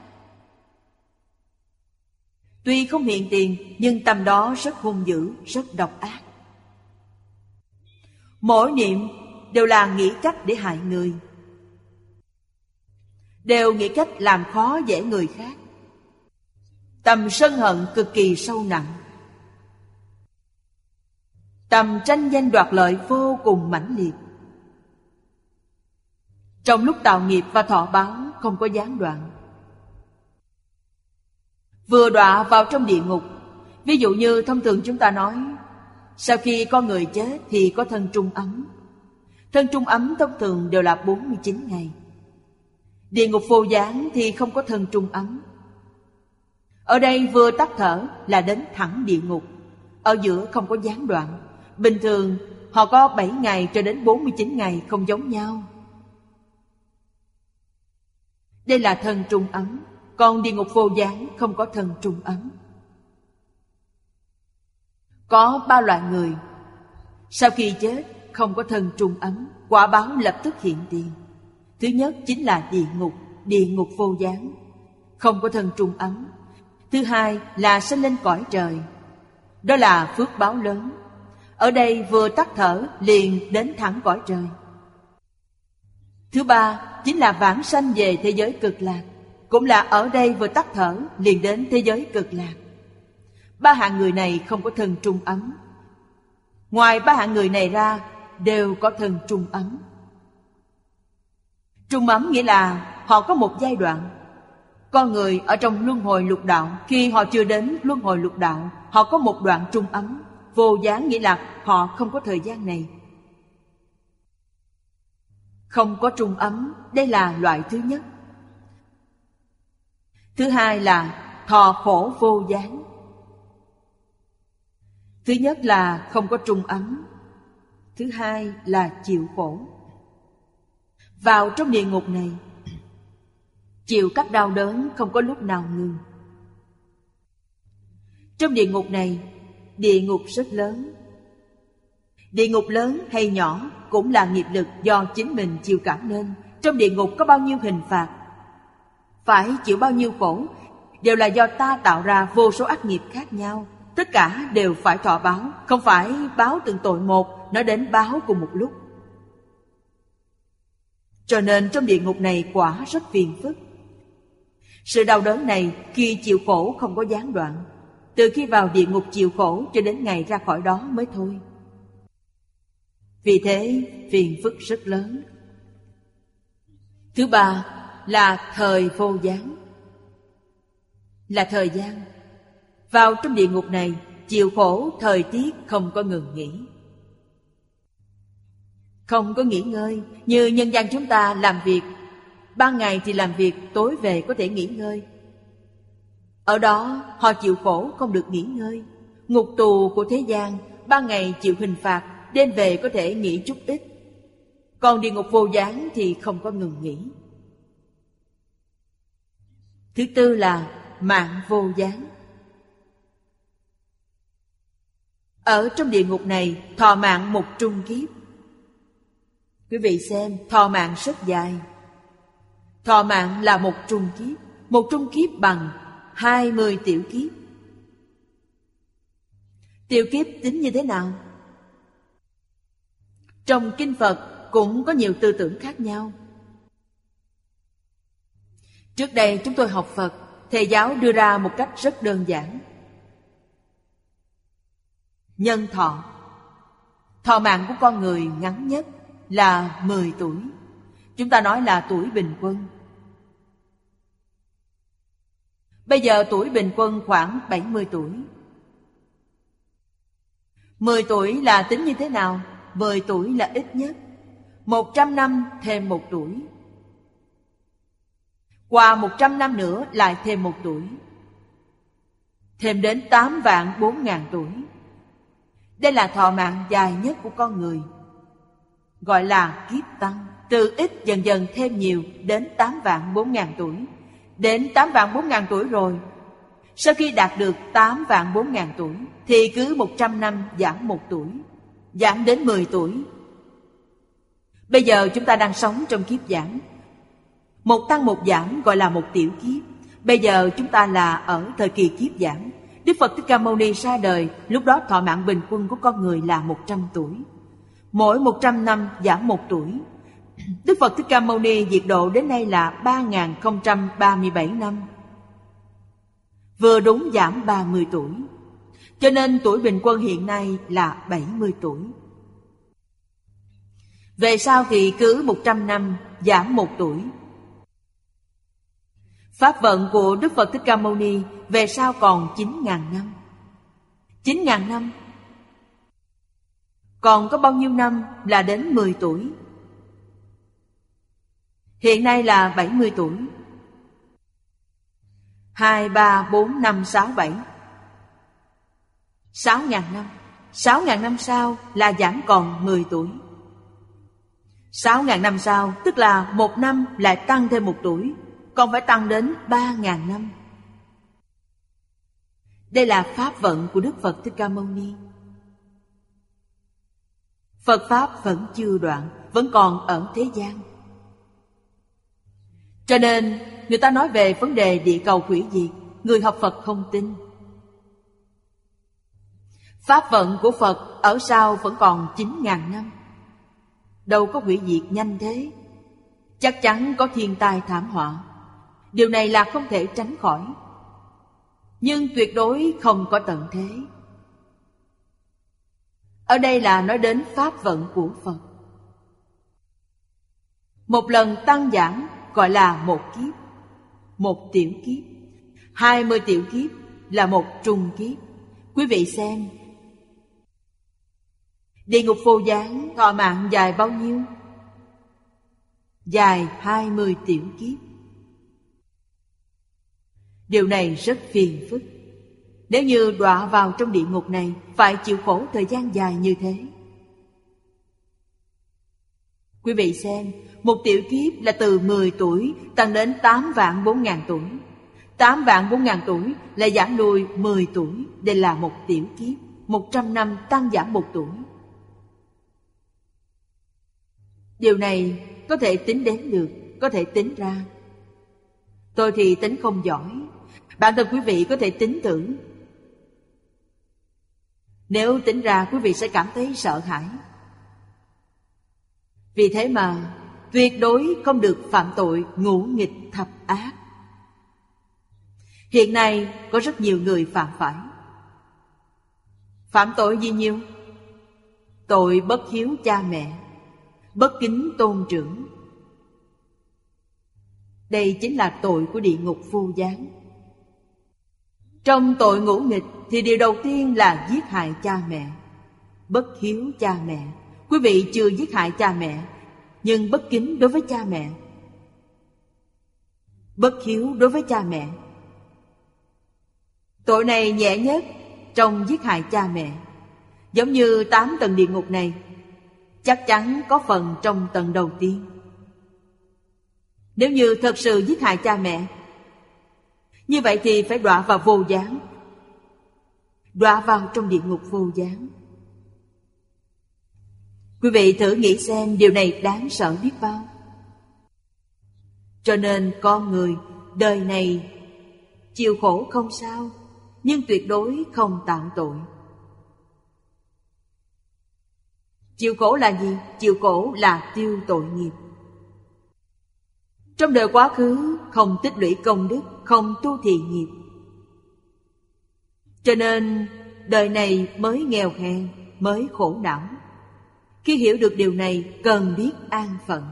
Tuy không hiện tiền, nhưng tâm đó rất hung dữ, rất độc ác. Mỗi niệm đều là nghĩ cách để hại người. Đều nghĩ cách làm khó dễ người khác. Tâm sân hận cực kỳ sâu nặng. Tâm tranh danh đoạt lợi vô cùng mãnh liệt. Trong lúc tạo nghiệp và thọ báo, không có gián đoạn. Vừa đọa vào trong địa ngục, Ví dụ như thông thường chúng ta nói, sau khi con người chết thì có thân trung ấm. Thân trung ấm thông thường đều là 49 ngày. Địa ngục vô gián thì không có thân trung ấm. Ở đây vừa tắt thở là đến thẳng địa ngục. Ở giữa không có gián đoạn. Bình thường, họ có 7 ngày cho đến 49 ngày không giống nhau. Đây là thân trung ấm Còn địa ngục vô gián không có thân trung ấm có ba loại người Sau khi chết, không có thân trung ấm, Quả báo lập tức hiện tiền Thứ nhất chính là địa ngục Địa ngục vô gián không có thân trung ấm. Thứ hai là sinh lên cõi trời. Đó là phước báo lớn. Ở đây vừa tắt thở, liền đến thẳng cõi trời. Thứ ba chính là vãng sanh về thế giới cực lạc. Cũng là ở đây vừa tắt thở, liền đến thế giới cực lạc. Ba hạng người này không có thân trung ấm. Ngoài ba hạng người này ra, đều có thân trung ấm. Trung ấm nghĩa là họ có một giai đoạn con người ở trong luân hồi lục đạo, Khi họ chưa đến luân hồi lục đạo, Họ có một đoạn trung ấm Vô gián nghĩa là họ không có thời gian này không có trung ấm, Đây là loại thứ nhất. Thứ hai là thọ khổ vô gián. Thứ nhất là không có trung ấm, Thứ hai là chịu khổ. Vào trong địa ngục này, Chịu các đau đớn không có lúc nào ngừng. Trong địa ngục này, Địa ngục rất lớn. Địa ngục lớn hay nhỏ Cũng là nghiệp lực do chính mình chịu cảm nên. Trong địa ngục có bao nhiêu hình phạt? Phải chịu bao nhiêu khổ? Đều là do ta tạo ra vô số ác nghiệp khác nhau. Tất cả đều phải thọ báo, Không phải báo từng tội một, Nó đến báo cùng một lúc. Cho nên trong địa ngục này quả rất phiền phức. Sự đau đớn này khi chịu khổ không có gián đoạn. Từ khi vào địa ngục chịu khổ cho đến ngày ra khỏi đó mới thôi. Vì thế phiền phức rất lớn. Thứ ba là thời vô gián. Là thời gian. Vào trong địa ngục này Chịu khổ thời tiết không có ngừng nghỉ. Không có nghỉ ngơi Như nhân gian chúng ta làm việc. Ban ngày thì làm việc, tối về có thể nghỉ ngơi. Ở đó họ chịu khổ không được nghỉ ngơi. Ngục tù của thế gian, ban ngày chịu hình phạt, đêm về có thể nghỉ chút ít. Còn địa ngục vô gián thì không có ngừng nghỉ. Thứ tư là mạng vô gián. Ở trong địa ngục này thọ mạng một trung kiếp. Quý vị xem, thọ mạng rất dài, Thọ mạng là một trung kiếp Một trung kiếp bằng hai mươi tiểu kiếp Tiểu kiếp tính như thế nào? Trong kinh Phật cũng có nhiều tư tưởng khác nhau. Trước đây chúng tôi học Phật, Thầy giáo đưa ra một cách rất đơn giản. Nhân thọ. Thọ mạng của con người ngắn nhất là 10 tuổi. Chúng ta nói là tuổi bình quân. Bây giờ tuổi bình quân khoảng 70 tuổi. 10 tuổi là tính như thế nào? 10 tuổi là ít nhất. 100 năm thêm một tuổi. Qua 100 năm nữa lại thêm một tuổi. Thêm đến 8 vạn 4 ngàn tuổi. Đây là thọ mạng dài nhất của con người. Gọi là kiếp tăng. Từ ít dần dần thêm nhiều đến 8 vạn 4 ngàn tuổi. Đến 8 vạn 4 ngàn tuổi rồi, Sau khi đạt được 8 vạn 4 ngàn tuổi, Thì cứ 100 năm giảm một tuổi. Giảm đến 10 tuổi. Bây giờ chúng ta đang sống trong kiếp giảm. Một tăng một giảm gọi là một tiểu kiếp. Bây giờ chúng ta là ở thời kỳ kiếp giảm. Đức Phật Thích Ca Mâu Ni ra đời, Lúc đó thọ mạng bình quân của con người là 100 tuổi. Mỗi 100 năm giảm một tuổi. (clears throat) Đức Phật Thích Ca Mâu Ni diệt độ đến nay là 3.037 năm. Vừa đúng giảm 30 tuổi. Cho nên tuổi bình quân hiện nay là 70 tuổi. Về sau thì cứ 100 năm giảm một tuổi. Pháp vận của Đức Phật Thích Ca Mâu Ni Về sau còn 9.000 năm. 9.000 năm. Còn có bao nhiêu năm là đến 10 tuổi. Hiện nay là 70 tuổi. 2, 3, 4, 5, 6, 7 sáu ngàn năm. Sáu ngàn năm sau là giảm còn 10 tuổi. Sáu ngàn năm sau, tức là một năm lại tăng thêm một tuổi, Còn phải tăng đến ba ngàn năm. Đây là pháp vận của Đức Phật Thích Ca Mâu Ni. Phật Pháp vẫn chưa đoạn, Vẫn còn ở thế gian. Cho nên, người ta nói về vấn đề địa cầu hủy diệt, Người học Phật không tin. Pháp vận của Phật ở sau vẫn còn 9.000 năm. Đâu có hủy diệt nhanh thế. Chắc chắn có thiên tai thảm họa. Điều này là không thể tránh khỏi. Nhưng tuyệt đối không có tận thế. Ở đây là nói đến pháp vận của Phật. Một lần tăng giảng gọi là một kiếp, Một tiểu kiếp. Hai mươi tiểu kiếp là một trung kiếp. Quý vị xem Địa ngục vô gián, thọ mạng dài bao nhiêu? Dài hai mươi tiểu kiếp. Điều này rất phiền phức. Nếu như đọa vào trong địa ngục này, Phải chịu khổ thời gian dài như thế. Quý vị xem, Một tiểu kiếp là từ 10 tuổi Tăng đến 8 vạn 4 ngàn tuổi. 8 vạn 4 ngàn tuổi Là giảm lùi 10 tuổi, Đây là một tiểu kiếp. 100 năm tăng giảm một tuổi. Điều này có thể tính đến được, Có thể tính ra. Tôi thì tính không giỏi. Bản thân quý vị có thể tính tưởng. Nếu tính ra, quý vị sẽ cảm thấy sợ hãi. Vì thế mà, Tuyệt đối không được phạm tội ngũ nghịch thập ác. Hiện nay, có rất nhiều người phạm phải. Phạm tội gì nhiều? Tội bất hiếu cha mẹ. Bất kính tôn trưởng. Đây chính là tội của địa ngục vô gián Trong tội ngũ nghịch Thì điều đầu tiên là giết hại cha mẹ, Bất hiếu cha mẹ. Quý vị chưa giết hại cha mẹ, Nhưng bất kính đối với cha mẹ. Bất hiếu đối với cha mẹ. Tội này nhẹ nhất trong giết hại cha mẹ. Giống như tám tầng địa ngục này Chắc chắn có phần trong tầng đầu tiên. Nếu như thật sự giết hại cha mẹ, Như vậy thì phải đọa vào vô gián. Đọa vào trong địa ngục vô gián. Quý vị thử nghĩ xem điều này đáng sợ biết bao. Cho nên con người đời này chịu khổ không sao, Nhưng tuyệt đối không tạo tội. Chịu khổ là gì? Chịu khổ là tiêu tội nghiệp. Trong đời quá khứ, không tích lũy công đức, Không tu thiện nghiệp. Cho nên, đời này mới nghèo hèn, Mới khổ não. Khi hiểu được điều này, cần biết an phận.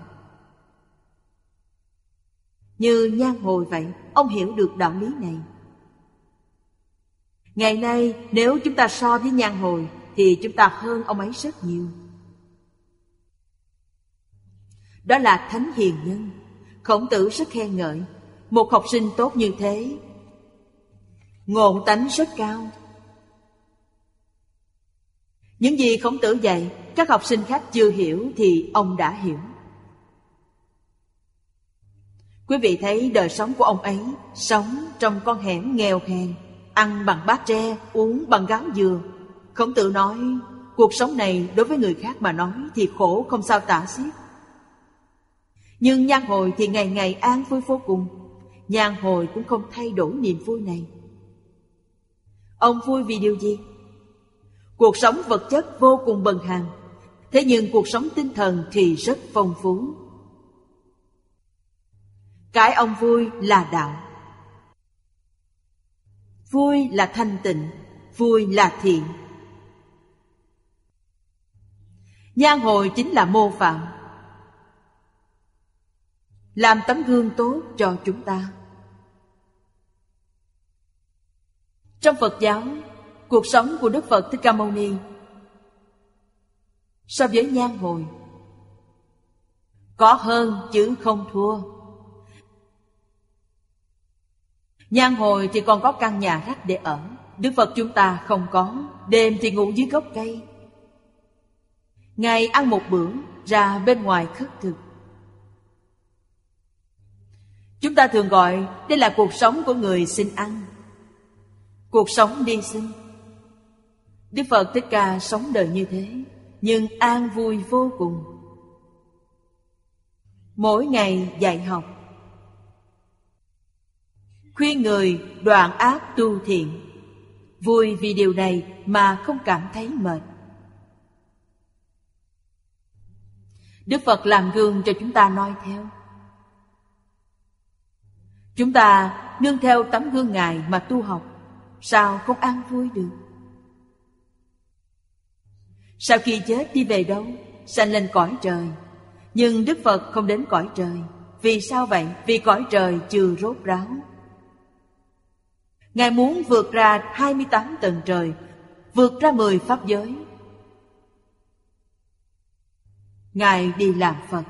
Như nhan hồi vậy, Ông hiểu được đạo lý này. Ngày nay, nếu chúng ta so với nhan hồi, Thì chúng ta hơn ông ấy rất nhiều đó là thánh hiền nhân. Khổng tử rất khen ngợi. Một học sinh tốt như thế, Ngộ tánh rất cao. Những gì khổng tử dạy, Các học sinh khác chưa hiểu Thì ông đã hiểu. Quý vị thấy đời sống của ông ấy, Sống trong con hẻm nghèo hèn, Ăn bằng bát tre, Uống bằng gáo dừa. Khổng tử nói, Cuộc sống này đối với người khác mà nói Thì khổ không sao tả xiết nhưng nhan hồi thì ngày ngày an vui vô cùng. Nhan hồi cũng không thay đổi niềm vui này. Ông vui vì điều gì? Cuộc sống vật chất vô cùng bần hàn. Thế nhưng cuộc sống tinh thần thì rất phong phú. Cái ông vui là đạo. Vui là thanh tịnh, Vui là thiện. Nhan hồi chính là mô phạm làm tấm gương tốt cho chúng ta. Trong phật giáo, cuộc sống của đức phật thích ca mâu ni so với nhan hồi. Có hơn chứ không thua. Nhan hồi thì còn có căn nhà rách để ở. Đức phật chúng ta không có. Đêm thì ngủ dưới gốc cây. Ngày ăn một bữa, ra bên ngoài khất thực. Chúng ta thường gọi đây là cuộc sống của người xin ăn. Cuộc sống đi sinh Đức Phật Thích Ca sống đời như thế, Nhưng an vui vô cùng. Mỗi ngày dạy học. Khuyên người đoạn ác tu thiện. Vui vì điều này mà không cảm thấy mệt. Đức Phật làm gương cho chúng ta noi theo. Chúng ta nương theo tấm gương Ngài mà tu học. Sao không an vui được? Sau khi chết đi về đâu, Sanh lên cõi trời. Nhưng Đức Phật không đến cõi trời. Vì sao vậy? Vì cõi trời chưa rốt ráo. Ngài muốn vượt ra 28 tầng trời, Vượt ra 10 pháp giới. Ngài đi làm Phật.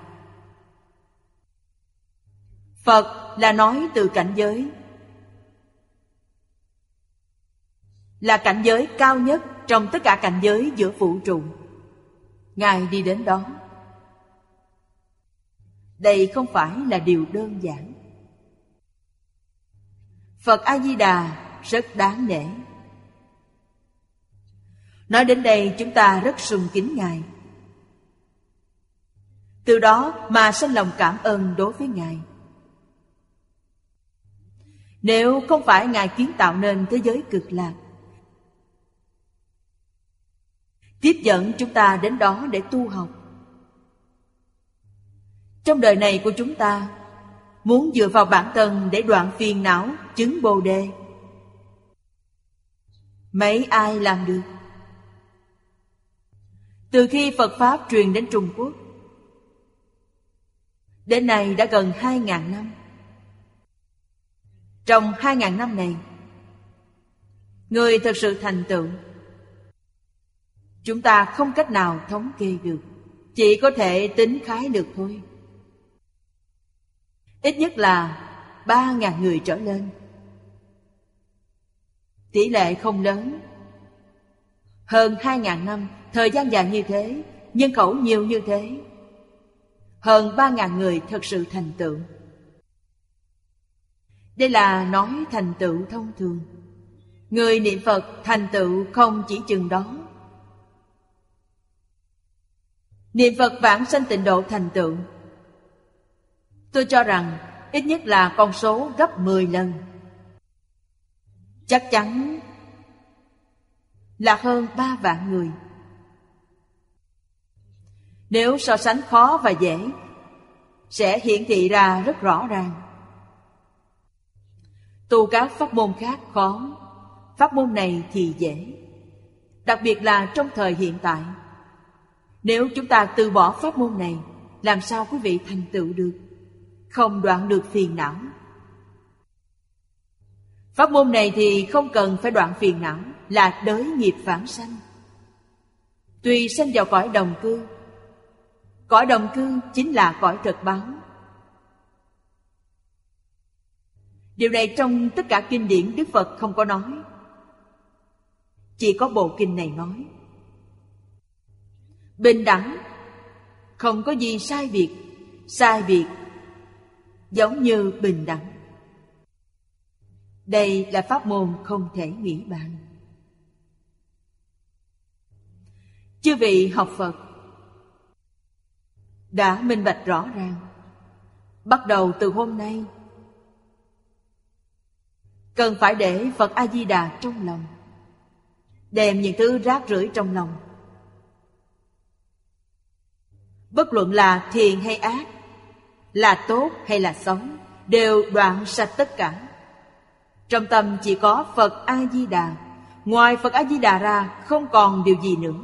Phật là nói từ cảnh giới. Là cảnh giới cao nhất trong tất cả cảnh giới giữa vũ trụ. Ngài đi đến đó. Đây không phải là điều đơn giản. Phật A-di-đà rất đáng nể. Nói đến đây chúng ta rất sùng kính Ngài. Từ đó mà sinh lòng cảm ơn đối với Ngài. Nếu không phải Ngài kiến tạo nên thế giới cực lạc, Tiếp dẫn chúng ta đến đó để tu học. Trong đời này của chúng ta, Muốn dựa vào bản thân để đoạn phiền não, Chứng bồ đề, Mấy ai làm được? Từ khi Phật Pháp truyền đến Trung Quốc, Đến nay đã gần hai ngàn năm. Trong hai ngàn năm này. Người thật sự thành tựu, Chúng ta không cách nào thống kê được, Chỉ có thể tính khái được thôi. Ít nhất là ba ngàn người trở lên. Tỷ lệ không lớn. Hơn hai ngàn năm, Thời gian dài như thế, Nhân khẩu nhiều như thế. Hơn ba ngàn người thật sự thành tựu. Đây là nói thành tựu thông thường. Người niệm Phật thành tựu không chỉ chừng đó. Niệm Phật vãng sanh tịnh độ thành tựu. Tôi cho rằng ít nhất là con số gấp 10 lần. Chắc chắn là hơn ba vạn người. Nếu so sánh khó và dễ, Sẽ hiển thị ra rất rõ ràng. Tu các pháp môn khác khó. Pháp môn này thì dễ. Đặc biệt là trong thời hiện tại. Nếu chúng ta từ bỏ pháp môn này, Làm sao quý vị thành tựu được? Không đoạn được phiền não. Pháp môn này thì không cần phải đoạn phiền não, Là đới nghiệp vãng sanh. Tuy sanh vào cõi đồng cư, Cõi đồng cư chính là cõi thực báo. Điều này trong tất cả kinh điển Đức Phật không có nói. Chỉ có bộ kinh này nói. Bình đẳng, Không có gì sai biệt. Sai biệt Giống như bình đẳng. Đây là pháp môn không thể nghĩ bàn. Chư vị học Phật Đã minh bạch rõ ràng. Bắt đầu từ hôm nay Cần phải để Phật A-di-đà trong lòng. Đem những thứ rác rưởi trong lòng. Bất luận là thiền hay ác, Là tốt hay là xấu, Đều đoạn sạch tất cả. Trong tâm chỉ có Phật A-di-đà, Ngoài Phật A-di-đà ra không còn điều gì nữa.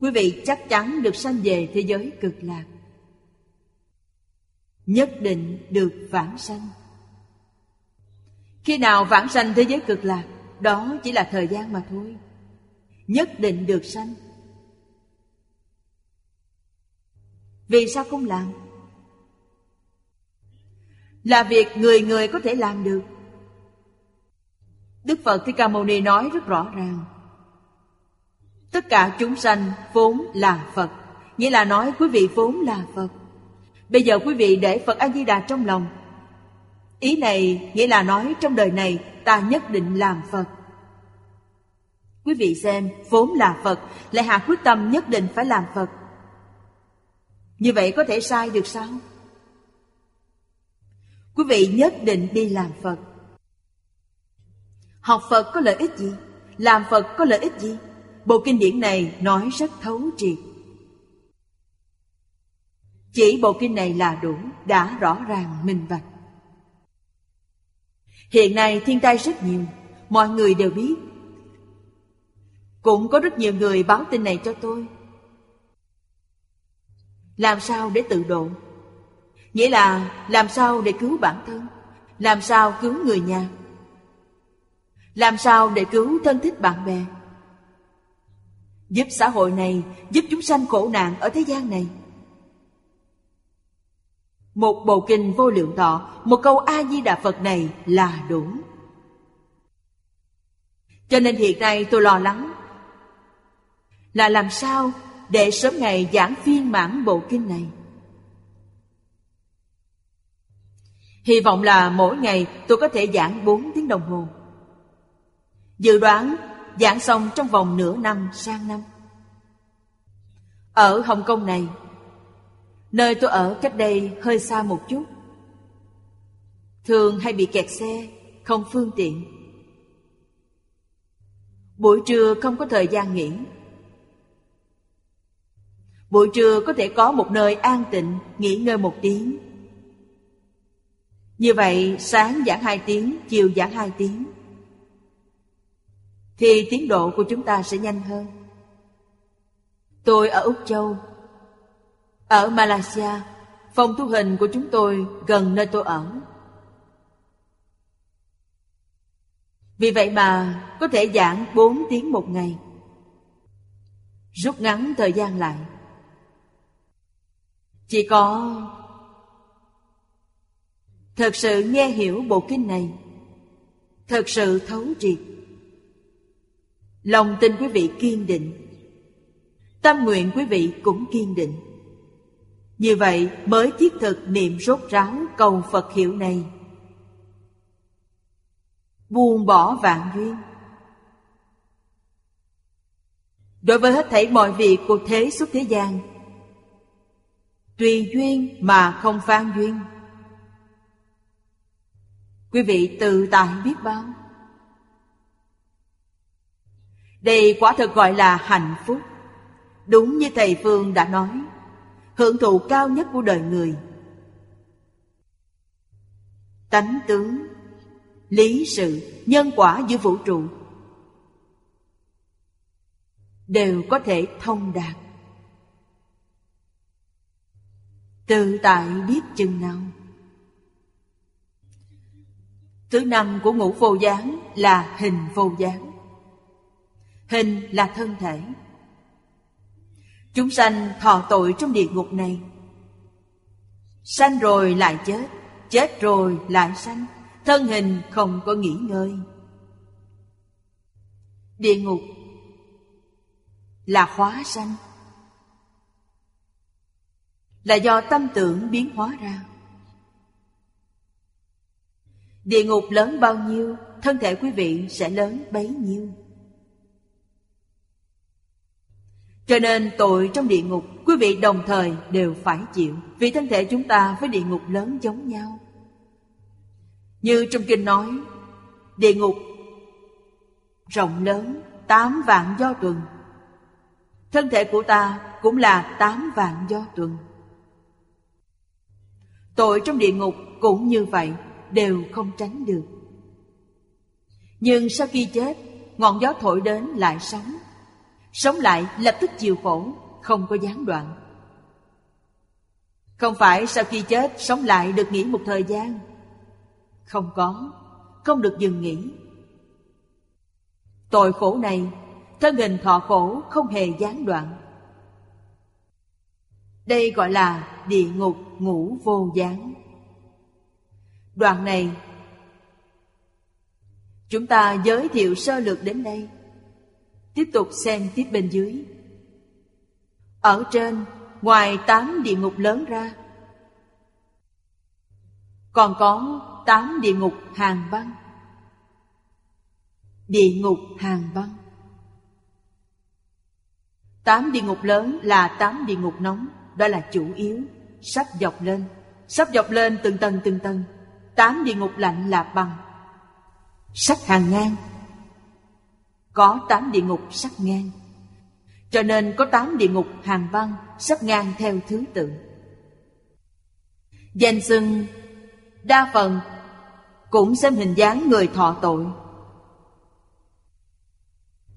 Quý vị chắc chắn được sanh về thế giới cực lạc. Nhất định được vãng sanh. Khi nào vãng sanh thế giới cực lạc, Đó chỉ là thời gian mà thôi. Nhất định được sanh. Vì sao không làm? là việc người người có thể làm được. Đức phật thích ca mâu ni nói rất rõ ràng. Tất cả chúng sanh vốn là phật, nghĩa là nói quý vị vốn là phật bây giờ quý vị để phật a di đà trong lòng. Ý này nghĩa là nói trong đời này ta nhất định làm phật. Quý vị xem, vốn là phật, lại hạ quyết tâm nhất định phải làm phật. Như vậy có thể sai được sao? Quý vị nhất định đi làm Phật. Học Phật có lợi ích gì? Làm Phật có lợi ích gì? Bộ kinh điển này nói rất thấu triệt. Chỉ bộ kinh này là đủ, Đã rõ ràng, minh bạch. Hiện nay thiên tai rất nhiều, Mọi người đều biết. Cũng có rất nhiều người báo tin này cho tôi. Làm sao để tự độ? Nghĩa là làm sao để cứu bản thân? Làm sao cứu người nhà? Làm sao để cứu thân thích bạn bè? Giúp xã hội này, Giúp chúng sanh khổ nạn ở thế gian này. Một bộ kinh vô lượng thọ Một câu A-di-đà Phật này là đủ Cho nên hiện nay tôi lo lắng Là làm sao để sớm ngày giảng phiên mãn bộ kinh này Hy vọng là mỗi ngày tôi có thể giảng 4 tiếng đồng hồ. Dự đoán giảng xong trong vòng nửa năm sang năm. Ở Hồng Kông này, nơi tôi ở cách đây hơi xa một chút. Thường hay bị kẹt xe, không phương tiện. Buổi trưa không có thời gian nghỉ. Buổi trưa có thể có một nơi an tịnh, nghỉ ngơi một tiếng như vậy sáng giảng hai tiếng, chiều giảng hai tiếng Thì tiến độ của chúng ta sẽ nhanh hơn Tôi ở Úc Châu ở Malaysia, Phòng thu hình của chúng tôi gần nơi tôi ở. Vì vậy mà có thể giảng 4 tiếng một ngày. Rút ngắn thời gian lại. Chỉ có Thật sự nghe hiểu bộ kinh này, Thật sự thấu triệt. Lòng tin quý vị kiên định, Tâm nguyện quý vị cũng kiên định. Như vậy, mới thiết thực niệm rốt ráo cầu Phật hiệu này. Buông bỏ vạn duyên. Đối với hết thảy mọi việc của thế xuất thế gian, Tùy duyên mà không phan duyên. Quý vị tự tại biết bao. Đây quả thật gọi là hạnh phúc. Đúng như Thầy Phương đã nói Hưởng thụ cao nhất của đời người Tánh tướng, Lý sự, Nhân quả giữa vũ trụ Đều có thể thông đạt Tự tại biết chừng nào Thứ năm của ngũ vô gián là hình vô gián. Hình là thân thể. Chúng sanh thọ tội trong địa ngục này. Sanh rồi lại chết, chết rồi lại sanh, thân hình không có nghỉ ngơi. Địa ngục là hóa sanh, là do tâm tưởng biến hóa ra. Địa ngục lớn bao nhiêu Thân thể quý vị sẽ lớn bấy nhiêu Cho nên tội trong địa ngục, Quý vị đồng thời đều phải chịu, Vì thân thể chúng ta với địa ngục lớn giống nhau. Như trong kinh nói, Địa ngục rộng lớn, Tám vạn do tuần. Thân thể của ta cũng là tám vạn do tuần. Tội trong địa ngục cũng như vậy, đều không tránh được. Nhưng sau khi chết, ngọn gió thổi đến lại sống sống lại, lập tức chịu khổ, không có gián đoạn. Không phải sau khi chết, sống lại được nghỉ một thời gian. Không có, không được dừng nghỉ. Tội khổ này, thân hình thọ khổ không hề gián đoạn. Đây gọi là địa ngục ngũ vô gián. Đoạn này, Chúng ta giới thiệu sơ lược đến đây. Tiếp tục xem tiếp bên dưới. Ở trên, Ngoài tám địa ngục lớn ra, Còn có tám địa ngục hàng băng. Địa ngục hàng băng. Tám địa ngục lớn là tám địa ngục nóng, Đó là chủ yếu, Sắp dọc lên. Sắp dọc lên từng tầng từng tầng. Tám địa ngục lạnh là bằng sắp hàng ngang có tám địa ngục sắp ngang. Cho nên có tám địa ngục hàng băng sắp ngang theo thứ tự. Danh xưng Đa phần Cũng xem hình dáng người thọ tội.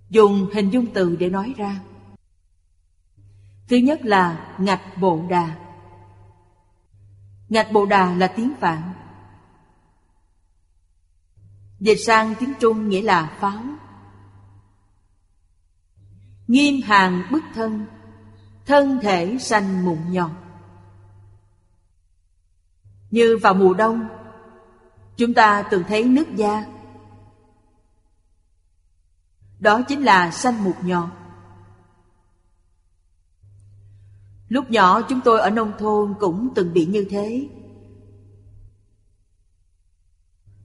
Dùng hình dung từ để nói ra. Thứ nhất là ngạch bộ đà. Ngạch bộ đà là tiếng Phạn Dịch sang tiếng Trung nghĩa là pháo. Nghiêm hàng bức thân Thân thể xanh mụn nhọt. Như vào mùa đông, Chúng ta từng thấy nước da. Đó chính là xanh mụn nhọt. Lúc nhỏ chúng tôi ở nông thôn cũng từng bị như thế.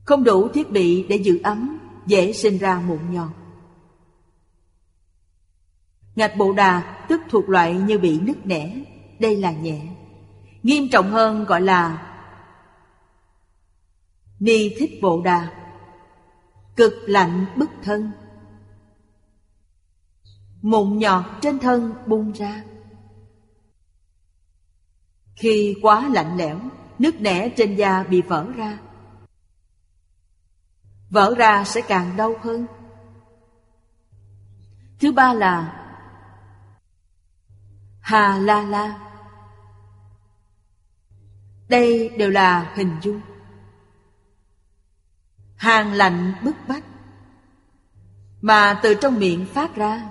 Không đủ thiết bị để giữ ấm, Dễ sinh ra mụn nhọt. Ngạch bộ đà tức thuộc loại như bị nứt nẻ. Đây là nhẹ. Nghiêm trọng hơn gọi là Ni thích bộ đà. Cực lạnh bức thân. Mụn nhọt trên thân bung ra. Khi quá lạnh lẽo Nước nẻ trên da bị vỡ ra. Vỡ ra sẽ càng đau hơn. Thứ ba là Hà La La. Đây đều là hình dung. Hàng lạnh bức bách, Mà từ trong miệng phát ra.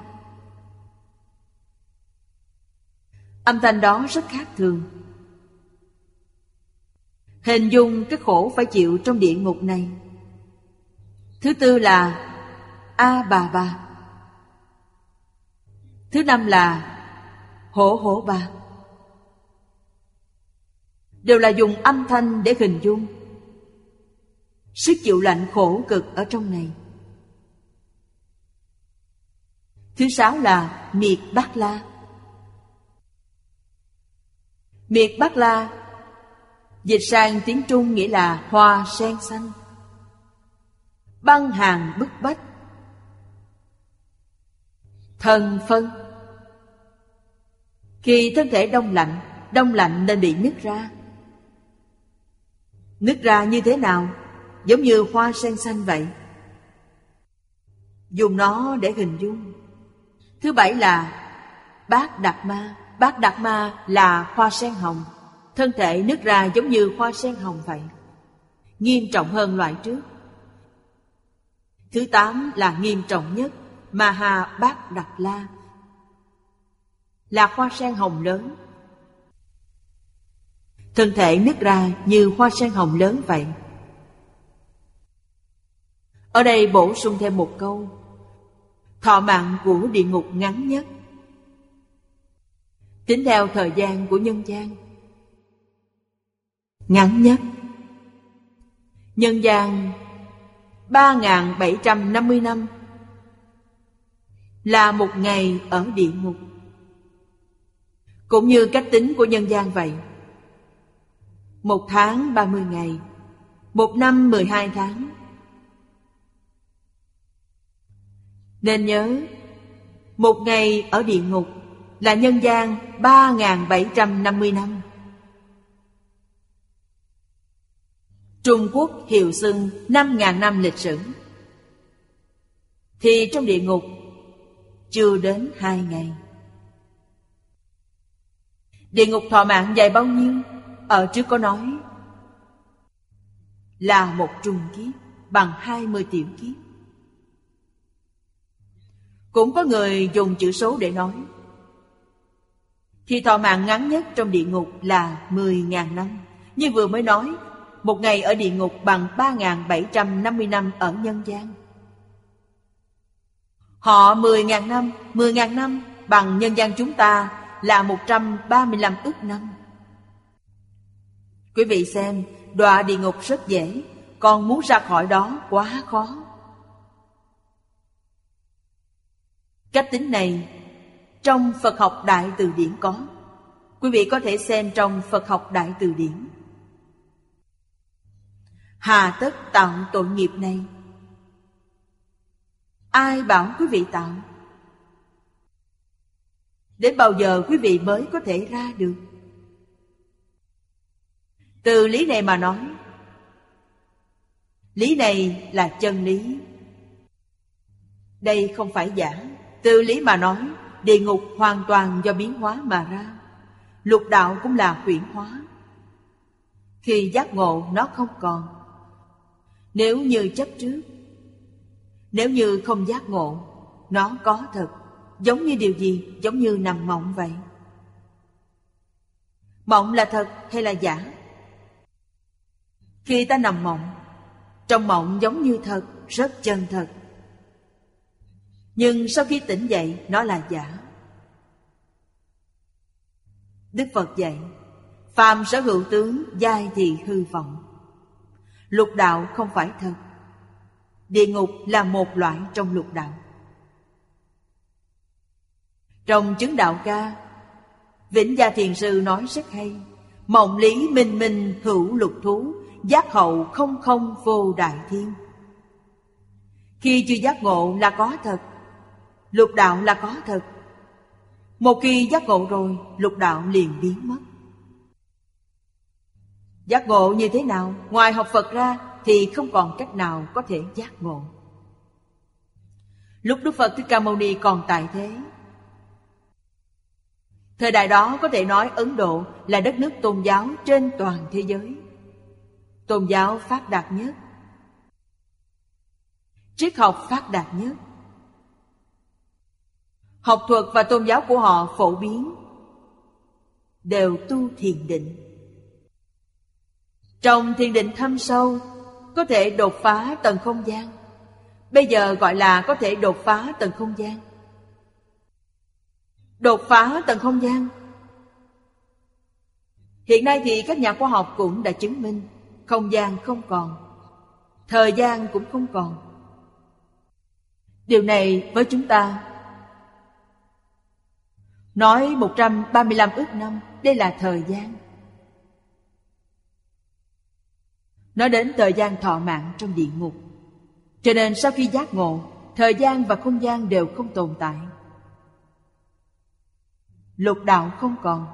Âm thanh đó rất khác thường. Hình dung cái khổ phải chịu trong địa ngục này. Thứ tư là A bà bà. Thứ năm là Hổ hổ ba. Đều là dùng âm thanh để hình dung. Sức chịu lạnh khổ cực ở trong này. Thứ sáu là miệt bát la. Miệt bát la, Dịch sang tiếng Trung nghĩa là hoa sen xanh. Băng hàng bức bách. Thần phân. Khi thân thể đông lạnh Đông lạnh nên bị nứt ra. Nứt ra như thế nào? Giống như hoa sen xanh vậy. Dùng nó để hình dung. Thứ bảy là Bát Đạt Ma. Bát Đạt Ma là hoa sen hồng. Thân thể nứt ra giống như hoa sen hồng vậy. Nghiêm trọng hơn loại trước. Thứ tám là nghiêm trọng nhất. Maha Bát Đạt La. Là hoa sen hồng lớn. Thân thể nứt ra như hoa sen hồng lớn vậy. Ở đây bổ sung thêm một câu. Thọ mạng của địa ngục ngắn nhất. Tính theo thời gian của nhân gian. Ngắn nhất. Nhân gian 3.750 năm Là một ngày ở địa ngục. Cũng như cách tính của nhân gian vậy. Một tháng 30 ngày. Một năm 12 tháng. Nên nhớ, Một ngày ở địa ngục Là nhân gian 3.750 năm Trung Quốc hiệu xưng 5.000 năm lịch sử. Thì trong địa ngục, chưa đến hai ngày. Địa ngục thọ mạng dài bao nhiêu? Ở trước có nói Là một trùng kiếp bằng 20 tiểu kiếp Cũng có người dùng chữ số để nói Thì thọ mạng ngắn nhất trong địa ngục là 10.000 năm Như vừa mới nói một ngày ở địa ngục bằng 3.750 năm ở nhân gian. Họ 10.000 năm, 10.000 năm bằng nhân gian chúng ta là 135 ức năm. Quý vị xem, đọa địa ngục rất dễ, còn muốn ra khỏi đó quá khó. Cách tính này trong Phật học Đại Từ Điển có. Quý vị có thể xem trong Phật học Đại Từ Điển. Hà tất tạo tội nghiệp này Ai bảo quý vị tạo Đến bao giờ quý vị mới có thể ra được? Từ lý này mà nói, Lý này là chân lý. Đây không phải giả. Từ lý mà nói, Địa ngục hoàn toàn do biến hóa mà ra. Lục đạo cũng là huyển hóa. Khi giác ngộ, nó không còn. Nếu như chấp trước, Nếu như không giác ngộ, Nó có thật. Giống như điều gì? Giống như nằm mộng vậy? Mộng là thật hay là giả? Khi ta nằm mộng, Trong mộng giống như thật, Rất chân thật. Nhưng sau khi tỉnh dậy, Nó là giả. Đức Phật dạy, Phàm sở hữu tướng, Giai thì hư vọng. Lục đạo không phải thật. Địa ngục là một loại trong lục đạo. Trong chứng đạo ca, Vĩnh Gia Thiền Sư nói rất hay. Mộng lý minh minh hữu lục thú, Giác hậu không không vô đại thiên. Khi chưa giác ngộ là có thật, Lục đạo là có thật. Một khi giác ngộ rồi, Lục đạo liền biến mất. Giác ngộ như thế nào? Ngoài học Phật ra Thì không còn cách nào có thể giác ngộ. Lúc Đức Phật Thích Ca Mâu Ni còn tại thế Thời đại đó có thể nói Ấn Độ là đất nước tôn giáo trên toàn thế giới. Tôn giáo phát đạt nhất. Triết học phát đạt nhất. Học thuật và tôn giáo của họ phổ biến. Đều tu thiền định. Trong thiền định thâm sâu, Có thể đột phá tầng không gian. Bây giờ gọi là có thể đột phá tầng không gian. Đột phá tầng không gian. Hiện nay thì các nhà khoa học cũng đã chứng minh Không gian không còn, Thời gian cũng không còn. Điều này với chúng ta Nói 135 ước năm, Đây là thời gian. Nói đến thời gian thọ mạng trong địa ngục, Cho nên sau khi giác ngộ, Thời gian và không gian đều không tồn tại. Lục đạo không còn.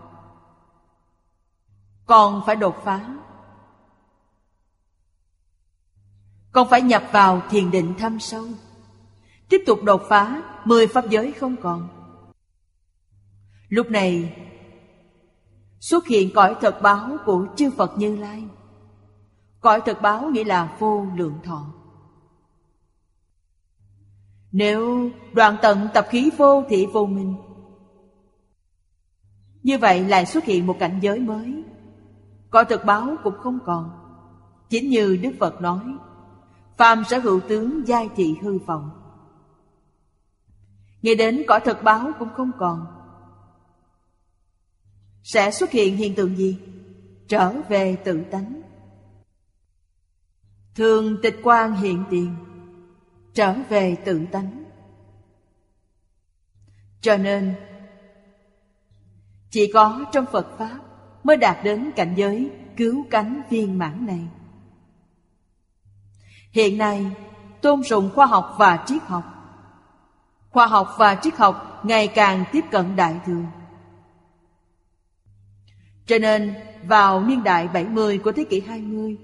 Còn phải đột phá. Còn phải nhập vào thiền định thâm sâu. Tiếp tục đột phá, Mười pháp giới không còn. Lúc này, Xuất hiện cõi thật báo của chư Phật Như Lai. Cõi thật báo nghĩa là vô lượng thọ. Nếu đoạn tận tập khí vô thị vô minh như vậy lại xuất hiện một cảnh giới mới. Cõi thực báo cũng không còn. Chính như Đức Phật nói, Phàm sở hữu tướng giai thị hư vọng. Nghe đến cõi thực báo cũng không còn. Sẽ xuất hiện hiện tượng gì? Trở về tự tánh. Thường tịch quan hiện tiền, Trở về tự tánh. Cho nên chỉ có trong Phật Pháp Mới đạt đến cảnh giới cứu cánh viên mãn này. Hiện nay, tôn sùng khoa học và triết học. Khoa học và triết học ngày càng tiếp cận đại thừa. Cho nên, vào niên đại 70 của thế kỷ 20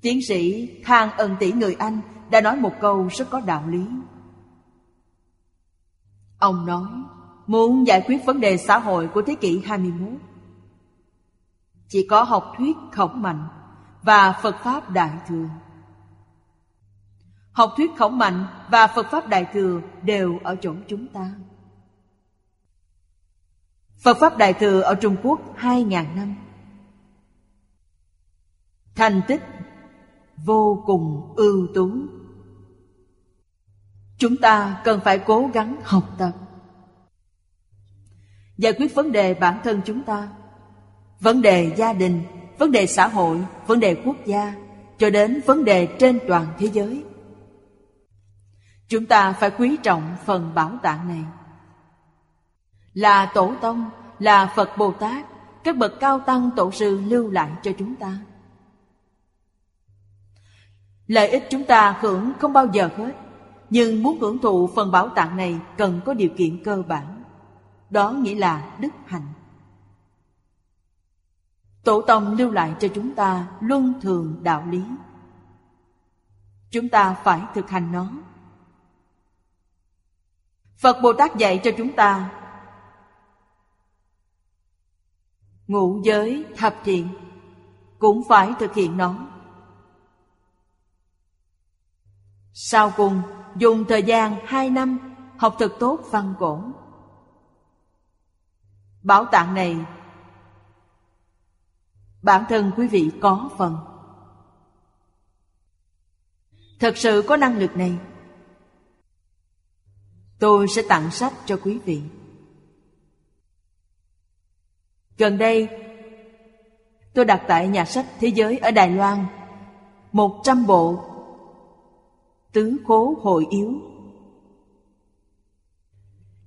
Tiến sĩ Thang Ân Tỷ người Anh đã nói một câu rất có đạo lý. Ông nói Muốn giải quyết vấn đề xã hội của thế kỷ 21 Chỉ có học thuyết khổng mạnh Và Phật Pháp Đại Thừa Học thuyết khổng mạnh và Phật Pháp Đại Thừa đều ở chỗ chúng ta. Phật Pháp Đại Thừa ở Trung Quốc 2.000 năm. Thành tích vô cùng ưu tú. Chúng ta cần phải cố gắng học tập. Giải quyết vấn đề bản thân chúng ta, vấn đề gia đình, vấn đề xã hội, vấn đề quốc gia, cho đến vấn đề trên toàn thế giới. Chúng ta phải quý trọng phần bảo tạng này. Là Tổ Tông, là Phật Bồ Tát Các bậc cao tăng tổ sư lưu lại cho chúng ta. Lợi ích chúng ta hưởng không bao giờ hết Nhưng muốn hưởng thụ phần bảo tạng này Cần có điều kiện cơ bản. Đó nghĩa là đức hạnh. Tổ tông lưu lại cho chúng ta luân thường đạo lý. Chúng ta phải thực hành nó. Phật Bồ Tát dạy cho chúng ta Ngũ giới thập thiện, Cũng phải thực hiện nó. Sau cùng, dùng thời gian hai năm Học thật tốt văn cổ. Bảo tạng này, Bản thân quý vị có phần. Thật sự có năng lực này, Tôi sẽ tặng sách cho quý vị. Gần đây, Tôi đặt tại nhà sách Thế giới ở Đài Loan, Một trăm bộ Tứ khố hội yếu.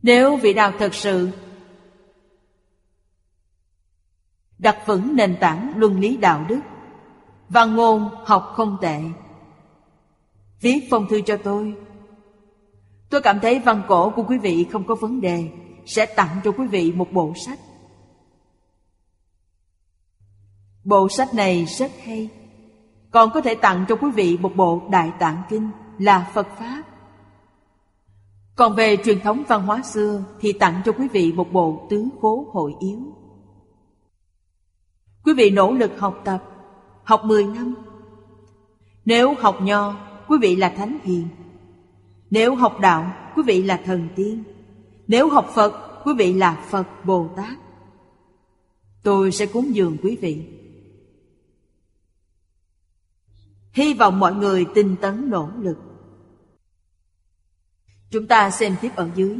Nếu vị nào thật sự đặt vững nền tảng luân lý đạo đức. Văn ngôn học không tệ. Viết phong thư cho tôi. Tôi cảm thấy văn cổ của quý vị không có vấn đề, sẽ tặng cho quý vị một bộ sách. Bộ sách này rất hay. Còn có thể tặng cho quý vị một bộ đại tạng kinh là phật pháp. Còn về truyền thống văn hóa xưa thì tặng cho quý vị một bộ tứ khố hội yếu. Quý vị nỗ lực học tập, Học 10 năm. Nếu học nho, Quý vị là thánh hiền. Nếu học đạo, Quý vị là thần tiên. Nếu học Phật, Quý vị là Phật Bồ Tát. Tôi sẽ cúng dường quý vị. Hy vọng mọi người tinh tấn nỗ lực. Chúng ta xem tiếp ở dưới.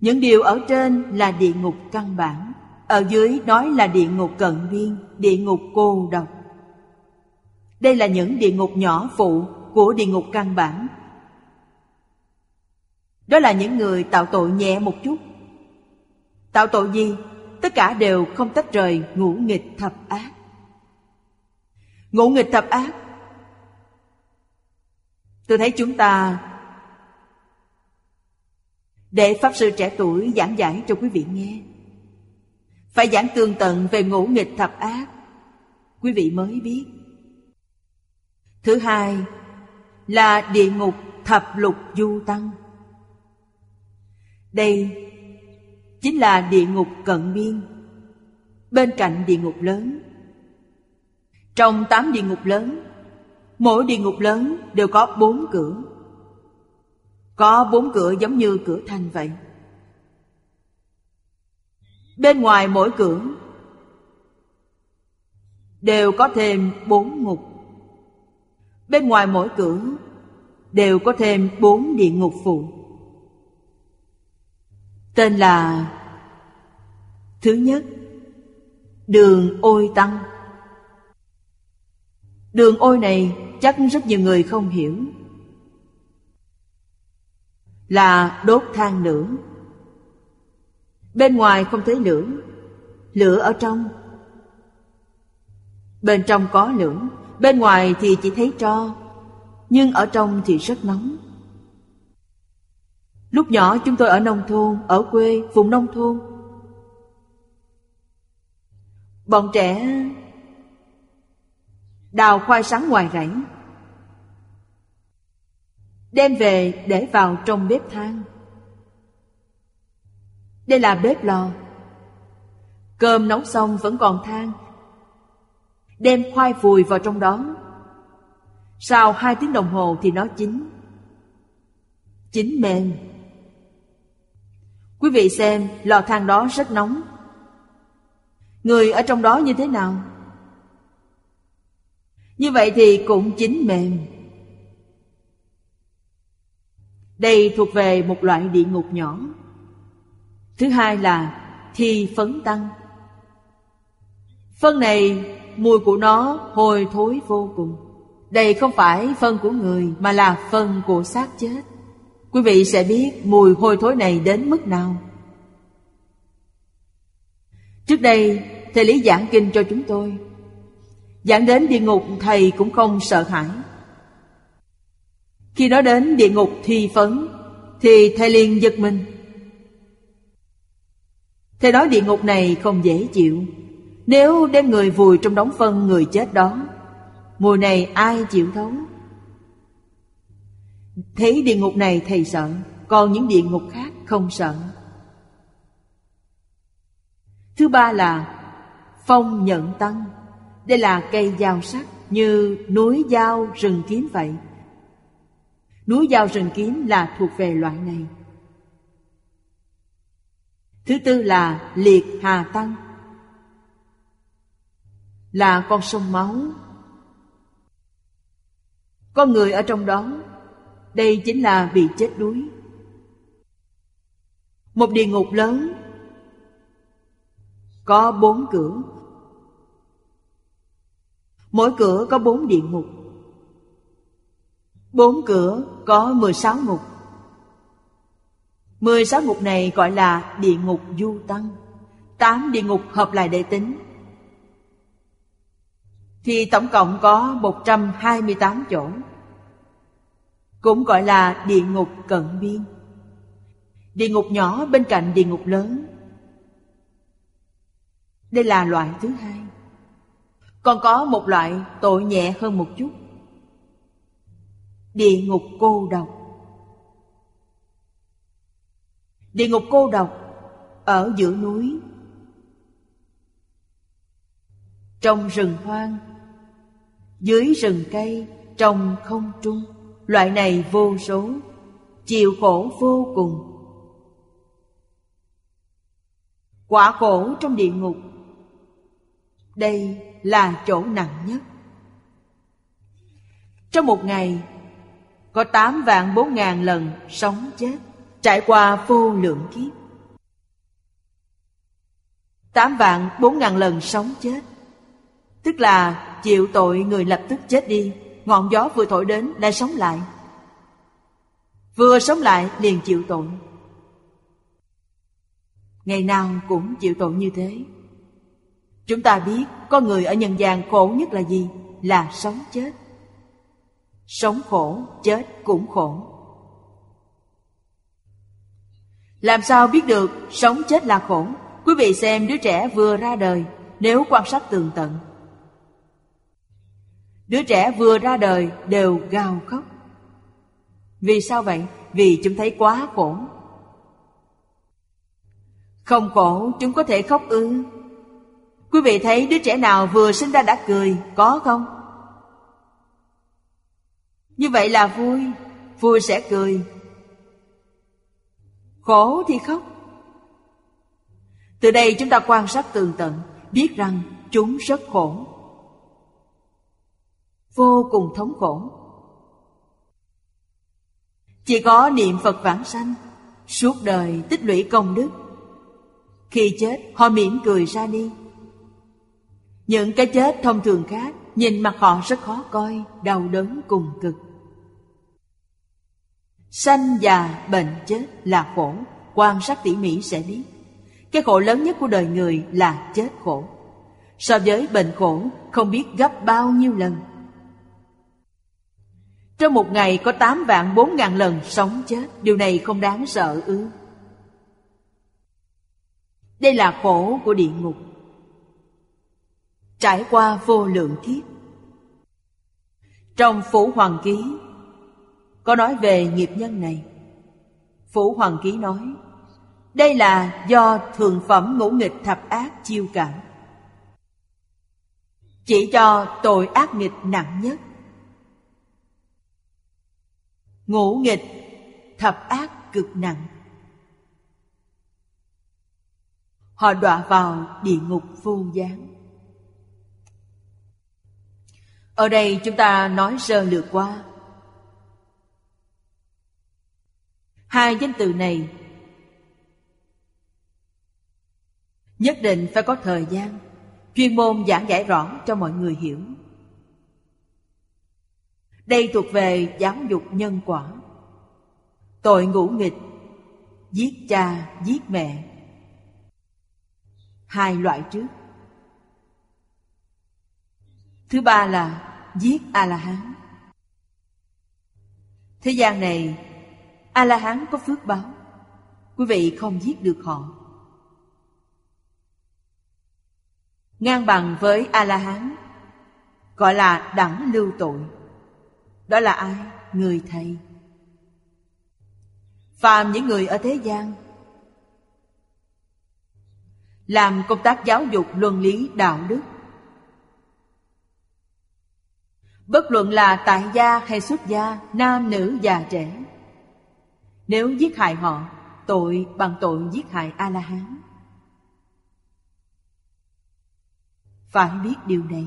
Những điều ở trên là địa ngục căn bản ở dưới nói là địa ngục cận biên, địa ngục cô độc. Đây là những địa ngục nhỏ phụ của địa ngục căn bản. Đó là những người tạo tội nhẹ một chút. Tạo tội gì? Tất cả đều không tách rời ngũ nghịch thập ác. Ngũ nghịch thập ác Tôi thấy chúng ta Để Pháp Sư trẻ tuổi giảng giải cho quý vị nghe phải giảng tường tận về ngũ nghịch thập ác. Quý vị mới biết. Thứ hai là địa ngục thập lục du tăng. Đây chính là địa ngục cận biên. Bên cạnh địa ngục lớn, Trong tám địa ngục lớn, Mỗi địa ngục lớn đều có bốn cửa. Có bốn cửa giống như cửa thành vậy. Bên ngoài mỗi cửa Đều có thêm bốn ngục. Bên ngoài mỗi cửa Đều có thêm bốn địa ngục phụ. Tên là Thứ nhất, Đường ôi tăng. Đường ôi này chắc rất nhiều người không hiểu. Là đốt than lửa Bên ngoài không thấy lửa Lửa ở trong. Bên trong có lửa Bên ngoài thì chỉ thấy tro. Nhưng ở trong thì rất nóng. Lúc nhỏ chúng tôi ở nông thôn Ở quê, vùng nông thôn. Bọn trẻ Đào khoai sáng ngoài rẫy Đem về để vào trong bếp than đây là bếp lò. Cơm nấu xong vẫn còn than. Đem khoai vùi vào trong đó Sau hai tiếng đồng hồ thì nó chín. Chín mềm. Quý vị xem, lò than đó rất nóng. Người ở trong đó như thế nào? Như vậy thì cũng chín mềm. Đây thuộc về một loại địa ngục nhỏ. Thứ hai là thi phấn tăng Phân này, mùi của nó hôi thối vô cùng. Đây không phải phân của người, mà là phân của xác chết. Quý vị sẽ biết mùi hôi thối này đến mức nào. Trước đây, Thầy Lý giảng kinh cho chúng tôi. Giảng đến địa ngục, thầy cũng không sợ hãi. Khi nói đến địa ngục thi phấn, Thì thầy liền giật mình. Theo đó địa ngục này không dễ chịu. Nếu đem người vùi trong đống phân người chết đó, Mùi này ai chịu thấu? Thấy địa ngục này thầy sợ, Còn những địa ngục khác không sợ. Thứ ba là Phong nhận tăng. Đây là cây dao sắc Như núi dao rừng kiếm vậy. Núi dao rừng kiếm là thuộc về loại này. Thứ tư là liệt hà tăng. Là con sông máu. Con người ở trong đó. Đây chính là bị chết đuối. Một địa ngục lớn. Có bốn cửa. Mỗi cửa có bốn địa ngục. Bốn cửa có mười sáu ngục. Mười sáu ngục này gọi là địa ngục du tăng. Tám địa ngục hợp lại để tính. Thì tổng cộng có một trăm hai mươi tám chỗ, Cũng gọi là địa ngục cận biên. Địa ngục nhỏ bên cạnh địa ngục lớn. Đây là loại thứ hai. Còn có một loại tội nhẹ hơn một chút. Địa ngục cô độc. Địa ngục cô độc, ở giữa núi. Trong rừng hoang, Dưới rừng cây, Trong không trung, Loại này vô số, Chịu khổ vô cùng. Quả khổ trong địa ngục, Đây là chỗ nặng nhất. Trong một ngày, Có tám vạn bốn ngàn lần sống chết. Trải qua vô lượng kiếp Tám vạn bốn ngàn lần sống chết Tức là chịu tội người lập tức chết đi Ngọn gió vừa thổi đến lại sống lại. Vừa sống lại liền chịu tội. Ngày nào cũng chịu tội như thế. Chúng ta biết con người ở nhân gian khổ nhất là gì? Là sống chết. Sống khổ, chết cũng khổ. Làm sao biết được sống chết là khổ? Quý vị xem đứa trẻ vừa ra đời nếu quan sát tường tận. Đứa trẻ vừa ra đời đều gào khóc. Vì sao vậy? Vì chúng thấy quá khổ. Không khổ chúng có thể khóc ư? Quý vị thấy đứa trẻ nào vừa sinh ra đã cười, có không? Như vậy là vui, vui sẽ cười, Khổ thì khóc. Từ đây chúng ta quan sát tường tận, Biết rằng chúng rất khổ. Vô cùng thống khổ. Chỉ có niệm Phật vãng sanh, Suốt đời tích lũy công đức. Khi chết, họ mỉm cười ra đi. Những cái chết thông thường khác, Nhìn mặt họ rất khó coi, Đau đớn cùng cực. Sanh già bệnh chết là khổ. Quan sát tỉ mỉ sẽ biết. Cái khổ lớn nhất của đời người là chết khổ. So với bệnh khổ, không biết gấp bao nhiêu lần. Trong một ngày có 8 vạn 4 ngàn lần sống chết, Điều này không đáng sợ ư. Đây là khổ của địa ngục. Trải qua vô lượng kiếp. Trong Phủ Hoàng Ký có nói về nghiệp nhân này. Phủ Hoàng Ký nói, Đây là do thường phẩm ngũ nghịch thập ác chiêu cảm. Chỉ cho tội ác nghịch nặng nhất. Ngũ nghịch thập ác cực nặng. Họ đọa vào địa ngục vô gián Ở đây chúng ta nói sơ lược qua. Hai danh từ này. Nhất định phải có thời gian Chuyên môn giảng giải rõ cho mọi người hiểu. Đây thuộc về giáo dục nhân quả. Tội ngũ nghịch Giết cha, giết mẹ. Hai loại trước. Thứ ba là giết A-la-hán. Thế gian này, A-la-hán có phước báo. Quý vị không giết được họ. Ngang bằng với A-la-hán, gọi là đẳng lưu tội. Đó là ai? Người thầy. Phàm những người ở thế gian làm công tác giáo dục luân lý đạo đức bất luận là tại gia hay xuất gia nam nữ già trẻ nếu giết hại họ, tội bằng tội giết hại a la hán phải biết điều này.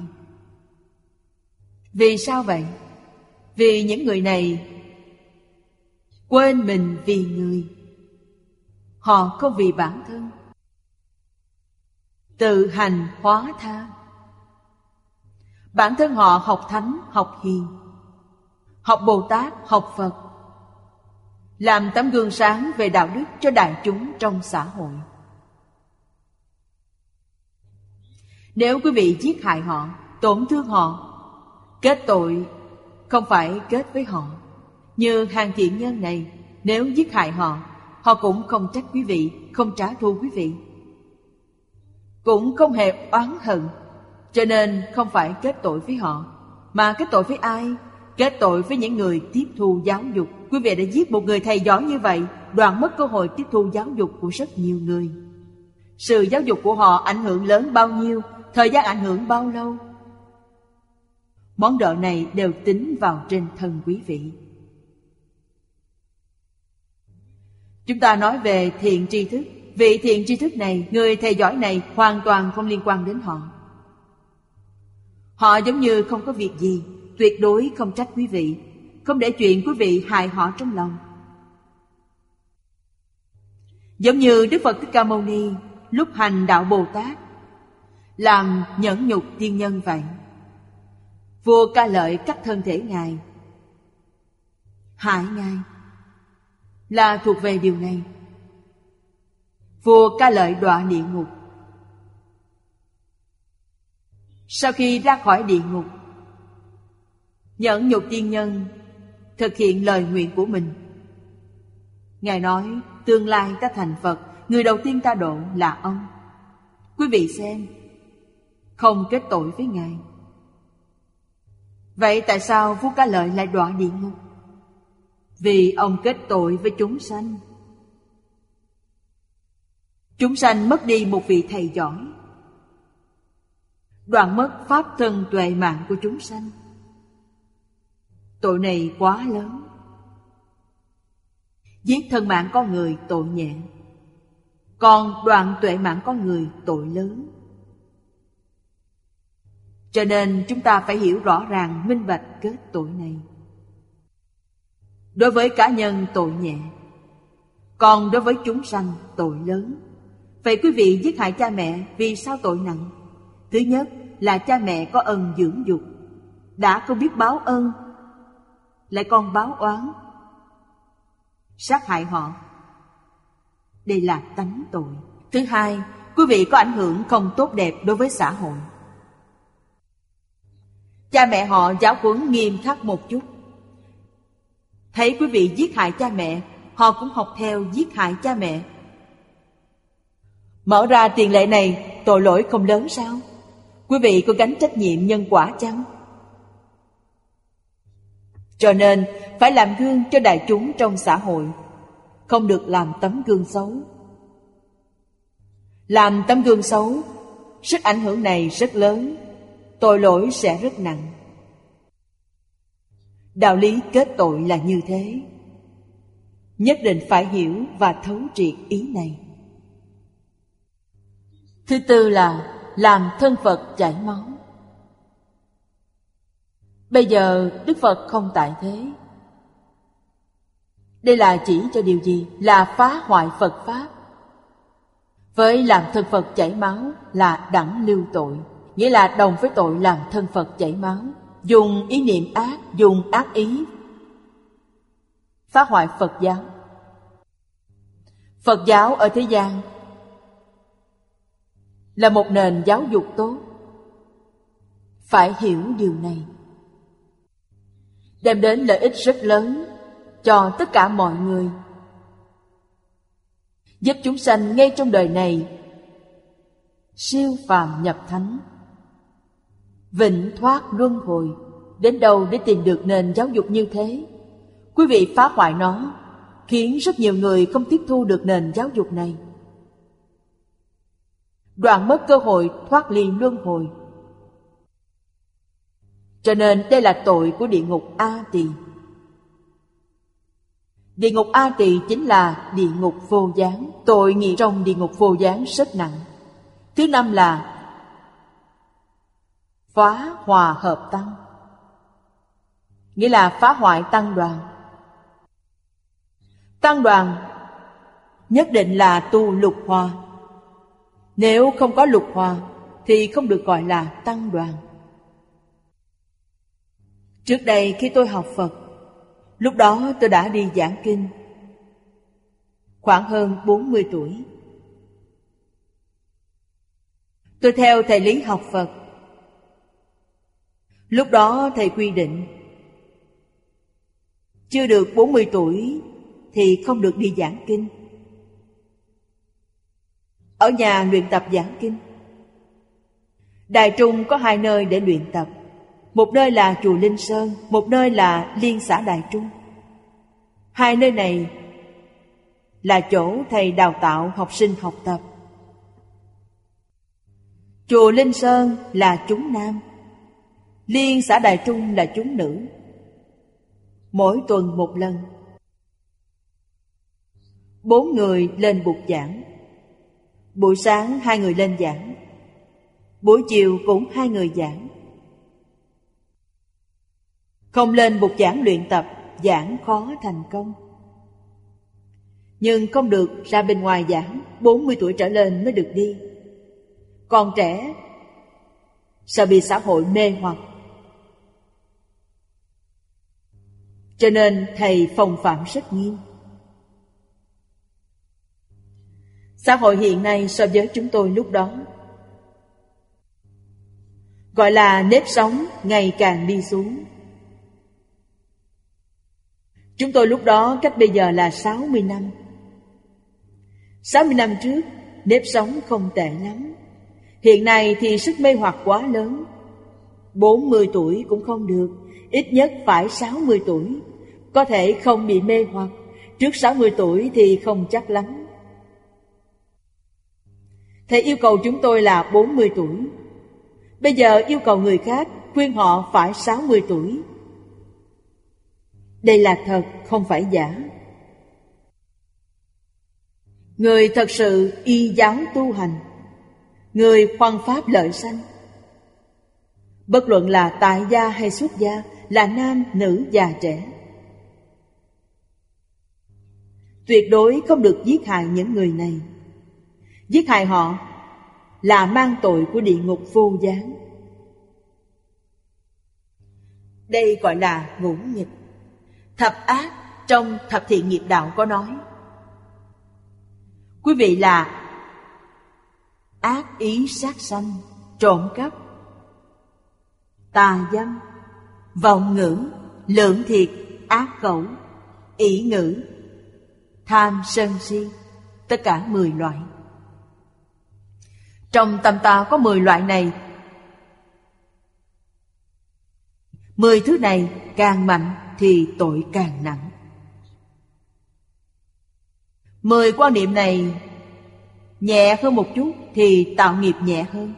Vì sao vậy? Vì những người này quên mình vì người. Họ không vì bản thân. Tự hành hóa tha. Bản thân họ học thánh, học hiền. Học bồ tát, học phật làm tấm gương sáng về đạo đức cho đại chúng trong xã hội. Nếu quý vị giết hại họ, tổn thương họ, kết tội không phải kết với họ. Như hàng thiện nhân này, nếu giết hại họ họ cũng không trách quý vị, không trả thù quý vị. Cũng không hề oán hận, cho nên không phải kết tội với họ, mà kết tội với ai? Kết tội với những người tiếp thu giáo dục. Quý vị đã giết một người thầy giỏi như vậy đoạn mất cơ hội tiếp thu giáo dục của rất nhiều người. Sự giáo dục của họ ảnh hưởng lớn bao nhiêu thời gian ảnh hưởng bao lâu? Món nợ này đều tính vào trên thân quý vị. Chúng ta nói về thiện tri thức. Vị thiện tri thức này, người thầy giỏi này hoàn toàn không liên quan đến họ. Họ giống như không có việc gì, tuyệt đối không trách quý vị, không để chuyện quý vị hại họ trong lòng. Giống như Đức Phật Thích Ca Mâu Ni lúc hành đạo Bồ Tát, làm nhẫn nhục tiên nhân vậy. Vua ca lợi cắt thân thể Ngài, hại Ngài, là thuộc về điều này. Vua ca lợi đọa địa ngục Sau khi ra khỏi địa ngục Nhẫn nhục tiên nhân, Thực hiện lời nguyện của mình. Ngài nói, Tương lai ta thành Phật, Người đầu tiên ta độ là ông. Quý vị xem, Không kết tội với Ngài. Vậy tại sao vua Cá lợi lại đọa địa ngục? Vì ông kết tội với chúng sanh. Chúng sanh mất đi một vị thầy giỏi. Đoạn mất pháp thân tuệ mạng của chúng sanh. Tội này quá lớn. Giết thân mạng con người, tội nhẹ. Còn đoạn tuệ mạng con người, tội lớn. Cho nên chúng ta phải hiểu rõ ràng, minh bạch kết tội này. Đối với cá nhân, tội nhẹ. Còn đối với chúng sanh, tội lớn. Vậy quý vị giết hại cha mẹ vì sao tội nặng? Thứ nhất là cha mẹ có ân dưỡng dục. Đã không biết báo ơn lại còn báo oán. Sát hại họ. Đây là tánh tội. Thứ hai, quý vị có ảnh hưởng không tốt đẹp đối với xã hội. Cha mẹ họ giáo huấn nghiêm khắc một chút. Thấy quý vị giết hại cha mẹ Họ cũng học theo giết hại cha mẹ. Mở ra tiền lệ này tội lỗi không lớn sao? Quý vị có gánh trách nhiệm nhân quả chăng? Cho nên, phải làm gương cho đại chúng trong xã hội. Không được làm tấm gương xấu. Làm tấm gương xấu, Sức ảnh hưởng này rất lớn. Tội lỗi sẽ rất nặng. Đạo lý kết tội là như thế. Nhất định phải hiểu và thấu triệt ý này. Thứ tư là làm thân Phật chảy máu. Bây giờ Đức Phật không tại thế. Đây là chỉ cho điều gì? Là phá hoại Phật Pháp. Với làm thân Phật chảy máu là đẳng lưu tội, nghĩa là đồng với tội làm thân Phật chảy máu, dùng ý niệm ác, dùng ác ý phá hoại Phật giáo. Phật giáo ở thế gian là một nền giáo dục tốt phải hiểu điều này đem đến lợi ích rất lớn cho tất cả mọi người. Giúp chúng sanh ngay trong đời này siêu phàm nhập thánh, vĩnh thoát luân hồi. Đến đâu để tìm được nền giáo dục như thế? Quý vị phá hoại nó khiến rất nhiều người không tiếp thu được nền giáo dục này. Đoạn mất cơ hội thoát ly luân hồi cho nên đây là tội của địa ngục a tỳ địa ngục a tỳ chính là địa ngục vô gián. Tội nghiệp trong địa ngục vô gián rất nặng. Thứ năm là phá hòa hợp tăng. Nghĩa là phá hoại tăng đoàn. Tăng đoàn nhất định là tu lục hòa. Nếu không có lục hòa, thì không được gọi là tăng đoàn trước đây khi tôi học phật, lúc đó tôi đã đi giảng kinh khoảng hơn 40 tuổi tôi theo thầy lý học phật lúc đó thầy quy định, chưa được 40 tuổi thì không được đi giảng kinh. Ở nhà luyện tập giảng kinh. Đài Trung có hai nơi để luyện tập. Một nơi là chùa Linh Sơn, một nơi là Liên xã Đại Trung. Hai nơi này là chỗ thầy đào tạo học sinh học tập. Chùa Linh Sơn là chúng nam, Liên xã Đại Trung là chúng nữ. Mỗi tuần một lần Bốn người lên bục giảng Buổi sáng hai người lên giảng Buổi chiều cũng hai người giảng không lên bục giảng luyện tập, Giảng khó thành công. Nhưng không được ra bên ngoài giảng 40 tuổi trở lên mới được đi. Còn trẻ, Sợ bị xã hội mê hoặc. Cho nên thầy phòng phạm rất nghiêm. Xã hội hiện nay so với chúng tôi lúc đó, Gọi là nếp sống ngày càng đi xuống. Chúng tôi lúc đó cách bây giờ là 60 năm. 60 năm trước, nếp sống không tệ lắm. Hiện nay thì sức mê hoặc quá lớn. 40 tuổi cũng không được, Ít nhất phải 60 tuổi. Có thể không bị mê hoặc, Trước 60 tuổi thì không chắc lắm. Thầy yêu cầu chúng tôi là 40 tuổi. Bây giờ yêu cầu người khác khuyên họ phải 60 tuổi. Đây là thật, không phải giả Người thật sự y giáo tu hành Người khoan pháp lợi sanh Bất luận là tại gia hay xuất gia Là nam, nữ, già, trẻ Tuyệt đối không được giết hại những người này Giết hại họ là mang tội của địa ngục vô gián. Đây gọi là ngũ nghịch. Thập ác trong thập thiện nghiệp đạo có nói. Quý vị là ác ý sát sanh, trộm cắp, tà dâm, vọng ngữ, lượng thiệt, ác khẩu, ỷ ngữ, tham sân si, tất cả mười loại. Trong tâm ta có 10 loại này Mười thứ này càng mạnh thì tội càng nặng. Mười quan niệm này nhẹ hơn một chút thì tạo nghiệp nhẹ hơn.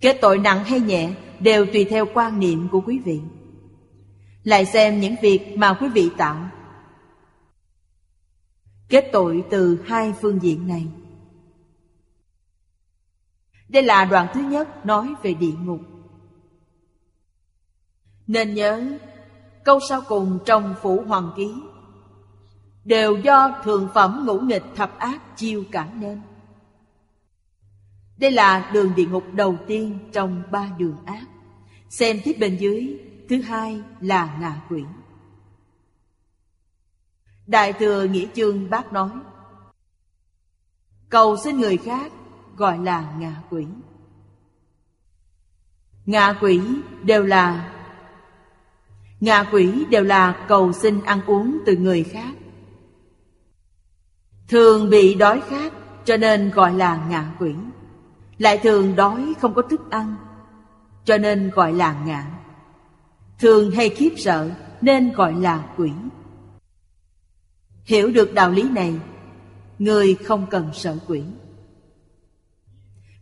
Kết tội nặng hay nhẹ đều tùy theo quan niệm của quý vị. Lại xem những việc mà quý vị tạo. Kết tội từ hai phương diện này. Đây là đoạn thứ nhất nói về địa ngục. Nên nhớ, câu sau cùng trong Phủ Hoàng Ký đều do thường phẩm ngũ nghịch thập ác chiêu cả nên. Đây là đường địa ngục đầu tiên trong ba đường ác. Xem tiếp bên dưới, thứ hai là ngạ quỷ. Đại thừa Nghĩa Chương bác nói Cầu xin người khác gọi là ngạ quỷ Ngạ quỷ đều là Ngạ quỷ đều là cầu xin ăn uống từ người khác. Thường bị đói khát, cho nên gọi là ngạ quỷ. Lại thường đói không có thức ăn, Cho nên gọi là ngạ. Thường hay khiếp sợ, nên gọi là quỷ. Hiểu được đạo lý này, Người không cần sợ quỷ.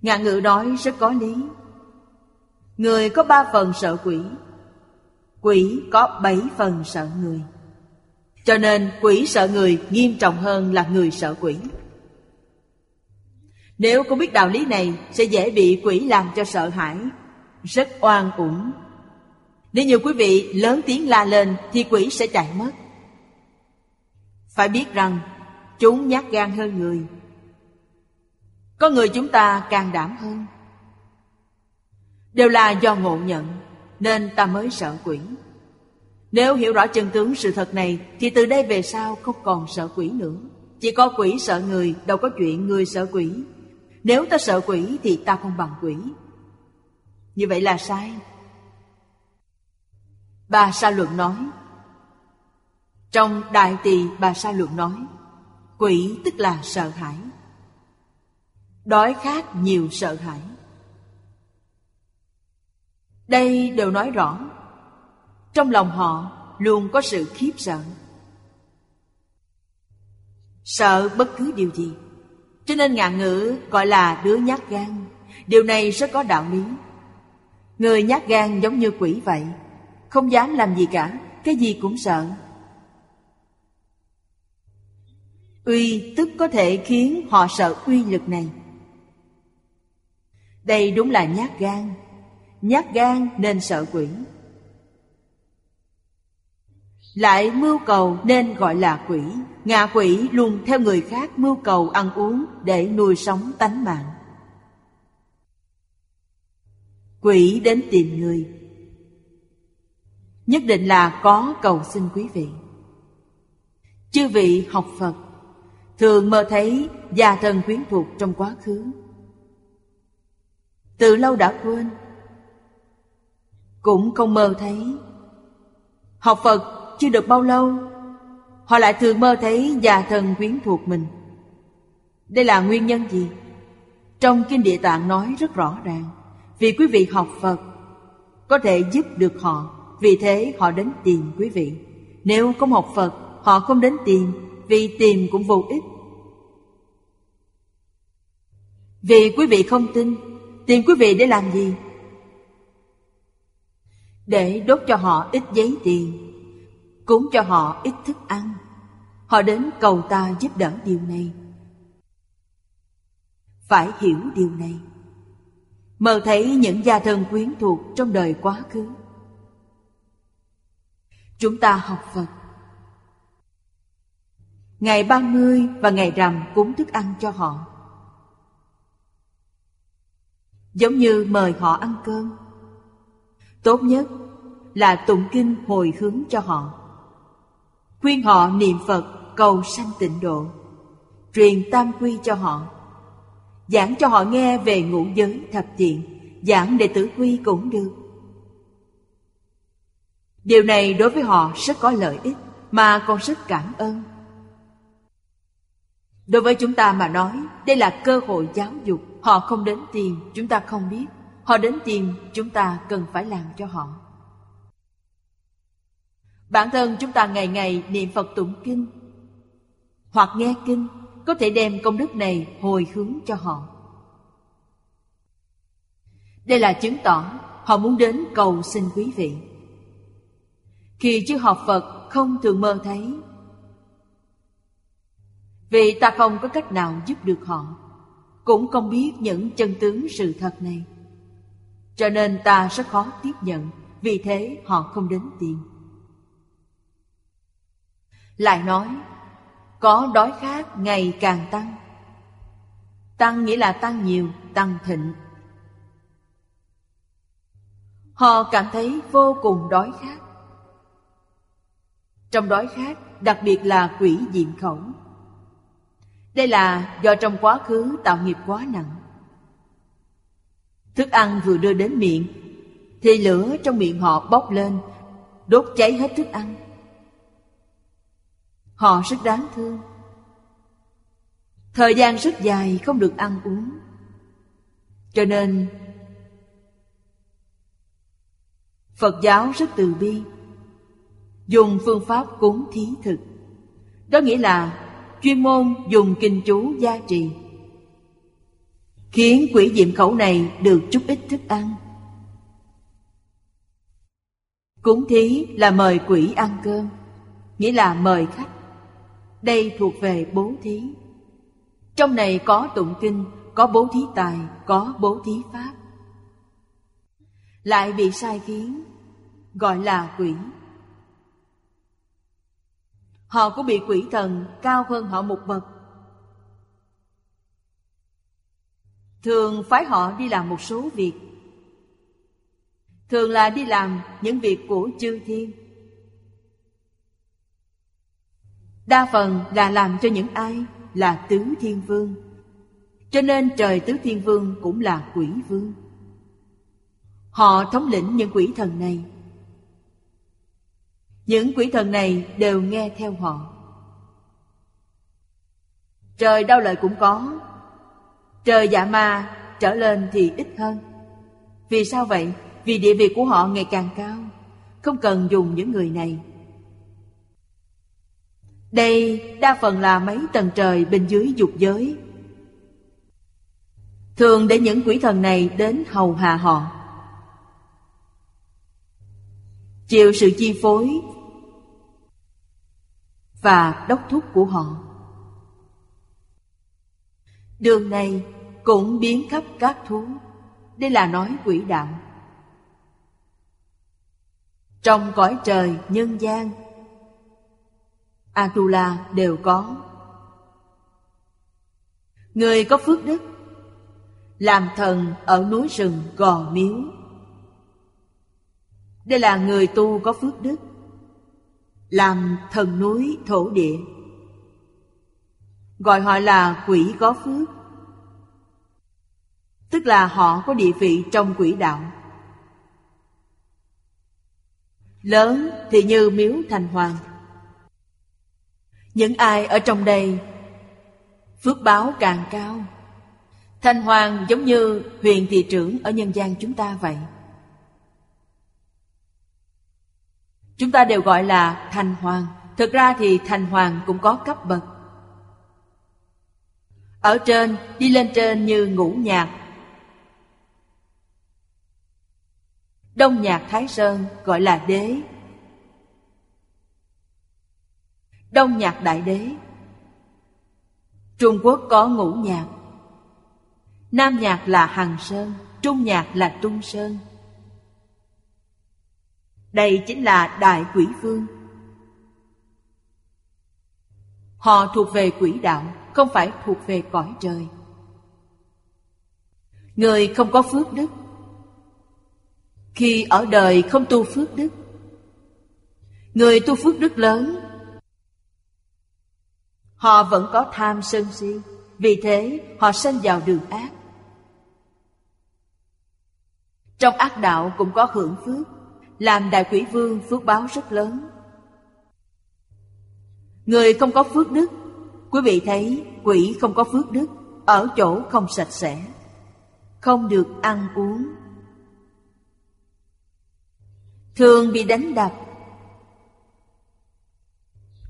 Ngạn ngữ nói rất có lý. Người có ba phần sợ quỷ Quỷ có bảy phần sợ người. Cho nên quỷ sợ người nghiêm trọng hơn là người sợ quỷ. Nếu không biết đạo lý này, Sẽ dễ bị quỷ làm cho sợ hãi, Rất oan uổng. Nếu như quý vị lớn tiếng la lên, Thì quỷ sẽ chạy mất. Phải biết rằng, Chúng nhát gan hơn người. Có người chúng ta càng đảm hơn. Đều là do ngộ nhận. Nên ta mới sợ quỷ. Nếu hiểu rõ chân tướng sự thật này, Thì từ đây về sau không còn sợ quỷ nữa. Chỉ có quỷ sợ người, Đâu có chuyện người sợ quỷ. Nếu ta sợ quỷ, thì ta không bằng quỷ. Như vậy là sai. Bà Sa Luận nói. Trong Đại Tỳ bà Sa Luận nói, Quỷ tức là sợ hãi. Đói khát nhiều sợ hãi. Đây đều nói rõ, Trong lòng họ luôn có sự khiếp sợ. Sợ bất cứ điều gì, Cho nên ngạn ngữ gọi là đứa nhát gan. Điều này rất có đạo lý. Người nhát gan giống như quỷ vậy, Không dám làm gì cả, Cái gì cũng sợ. Uy tức có thể khiến họ sợ uy lực này. Đây đúng là nhát gan. Nhát gan nên sợ quỷ. Lại mưu cầu nên gọi là quỷ, Ngạ quỷ luôn theo người khác mưu cầu ăn uống Để nuôi sống tánh mạng. Quỷ đến tìm người. Nhất định là có cầu xin quý vị. Chư vị học Phật, Thường mơ thấy gia thân quyến thuộc trong quá khứ. Từ lâu đã quên cũng không mơ thấy Học Phật chưa được bao lâu Họ lại thường mơ thấy già thân quyến thuộc mình Đây là nguyên nhân gì? Trong Kinh Địa Tạng nói rất rõ ràng Vì quý vị học Phật Có thể giúp được họ Vì thế họ đến tìm quý vị Nếu không học Phật Họ không đến tìm vì tìm cũng vô ích. Vì quý vị không tin, tìm quý vị để làm gì? Để đốt cho họ ít giấy tiền, cúng cho họ ít thức ăn. Họ đến cầu ta giúp đỡ điều này. Phải hiểu điều này. Mơ thấy những gia thân quyến thuộc trong đời quá khứ. Chúng ta học Phật Ngày 30 và ngày rằm cúng thức ăn cho họ Giống như mời họ ăn cơm Tốt nhất là tụng kinh hồi hướng cho họ Khuyên họ niệm Phật cầu sanh tịnh độ Truyền tam quy cho họ Giảng cho họ nghe về ngũ giới thập thiện Giảng đệ tử quy cũng được Điều này đối với họ rất có lợi ích Mà còn rất cảm ơn Đối với chúng ta mà nói, đây là cơ hội giáo dục. Họ không đến tìm, chúng ta không biết. Họ đến tìm, chúng ta cần phải làm cho họ. Bản thân chúng ta ngày ngày niệm Phật tụng kinh hoặc nghe kinh có thể đem công đức này hồi hướng cho họ. Đây là chứng tỏ họ muốn đến cầu xin quý vị. Khi chưa học Phật không thường mơ thấy vì ta không có cách nào giúp được họ Cũng không biết những chân tướng sự thật này cho nên ta rất khó tiếp nhận Vì thế họ không đến tìm. Lại nói Có đói khát ngày càng tăng. Tăng nghĩa là tăng nhiều, tăng thịnh. Họ cảm thấy vô cùng đói khát. Trong đói khát Đặc biệt là quỷ diện khẩu. Đây là do trong quá khứ tạo nghiệp quá nặng. Thức ăn vừa đưa đến miệng, Thì lửa trong miệng họ bốc lên, Đốt cháy hết thức ăn. Họ rất đáng thương. Thời gian rất dài không được ăn uống. Cho nên, Phật giáo rất từ bi, Dùng phương pháp cúng thí thực. Đó nghĩa là chuyên môn dùng kinh chú gia trì. Khiến quỷ diệm khẩu này được chút ít thức ăn. Cúng thí là mời quỷ ăn cơm, Nghĩa là mời khách. Đây thuộc về bố thí. Trong này có tụng kinh, Có bố thí tài, Có bố thí pháp. Lại bị sai khiến, Gọi là quỷ. Họ cũng bị quỷ thần, cao hơn họ một bậc Thường phái họ đi làm một số việc. Thường là đi làm những việc của chư thiên. Đa phần là làm cho những ai là tứ thiên vương. Cho nên trời tứ thiên vương cũng là quỷ vương. Họ thống lĩnh những quỷ thần này. Những quỷ thần này đều nghe theo họ. Trời đau lợi cũng có Trời dạ ma trở lên thì ít hơn. Vì sao vậy? Vì địa vị của họ ngày càng cao. Không cần dùng những người này. Đây đa phần là mấy tầng trời bên dưới dục giới. Thường để những quỷ thần này đến hầu hạ họ. Chịu sự chi phối Và đốc thúc của họ. Đường này cũng biến khắp các thú. Đây là nói quỷ đạo. Trong cõi trời nhân gian, Atula đều có. Người có phước đức, Làm thần ở núi rừng Gò Miếu. Đây là người tu có phước đức, Làm thần núi thổ địa. Gọi họ là quỷ có phước. Tức là họ có địa vị trong quỷ đạo. Lớn thì như miếu thành hoàng. Những ai ở trong đây, Phước báo càng cao. Thành hoàng giống như huyền thị trưởng ở nhân gian chúng ta vậy. Chúng ta đều gọi là thành hoàng. Thực ra thì thành hoàng cũng có cấp bậc. Ở trên, đi lên trên như ngũ nhạc. Đông Nhạc Thái Sơn gọi là đế. Đông Nhạc Đại Đế. Trung Quốc có ngũ nhạc. Nam nhạc là Hằng Sơn Trung nhạc là Trung Sơn. Đây chính là Đại Quỷ Vương. Họ thuộc về quỷ đạo. Không phải thuộc về cõi trời. Người không có phước đức. Khi ở đời không tu phước đức. Người tu phước đức lớn, họ vẫn có tham sân si. Vì thế, họ sanh vào đường ác. Trong ác đạo cũng có hưởng phước, làm đại quỷ vương phước báo rất lớn. Người không có phước đức quý vị thấy quỷ không có phước đức, ở chỗ không sạch sẽ, không được ăn uống. Thường bị đánh đập,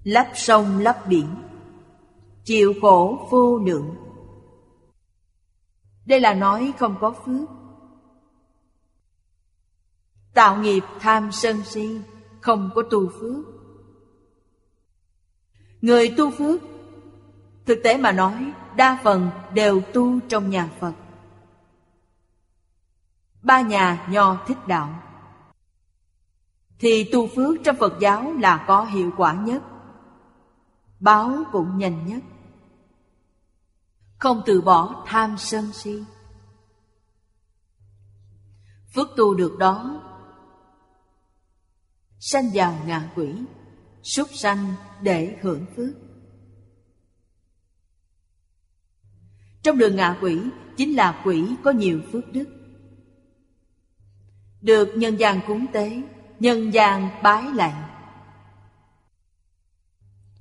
lấp sông lấp biển, chịu khổ vô lượng. Đây là nói không có phước. Tạo nghiệp tham sân si, không có tu phước. Người tu phước thực tế mà nói, đa phần đều tu trong nhà phật. Ba nhà nho thích đạo. Thì tu phước trong Phật giáo là có hiệu quả nhất, báo cũng nhanh nhất. Không từ bỏ tham sân si. Phước tu được đó, sanh vào ngạ quỷ, súc sanh để hưởng phước. Trong đường ngạ quỷ, chính là quỷ có nhiều phước đức. Được nhân gian cúng tế, Nhân gian bái lạy.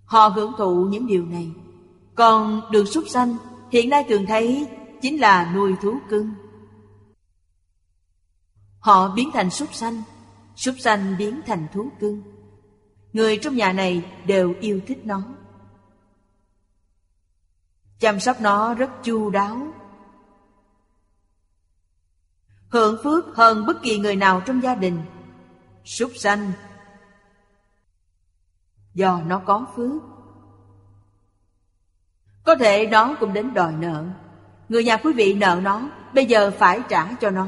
Họ hưởng thụ những điều này. Còn đường súc sanh, Hiện nay thường thấy Chính là nuôi thú cưng. Họ biến thành súc sanh Súc sanh biến thành thú cưng. Người trong nhà này đều yêu thích nó. Chăm sóc nó rất chu đáo. Hưởng phước hơn bất kỳ người nào trong gia đình. Súc sanh. Do nó có phước. Có thể nó cũng đến đòi nợ. Người nhà quý vị nợ nó, Bây giờ phải trả cho nó.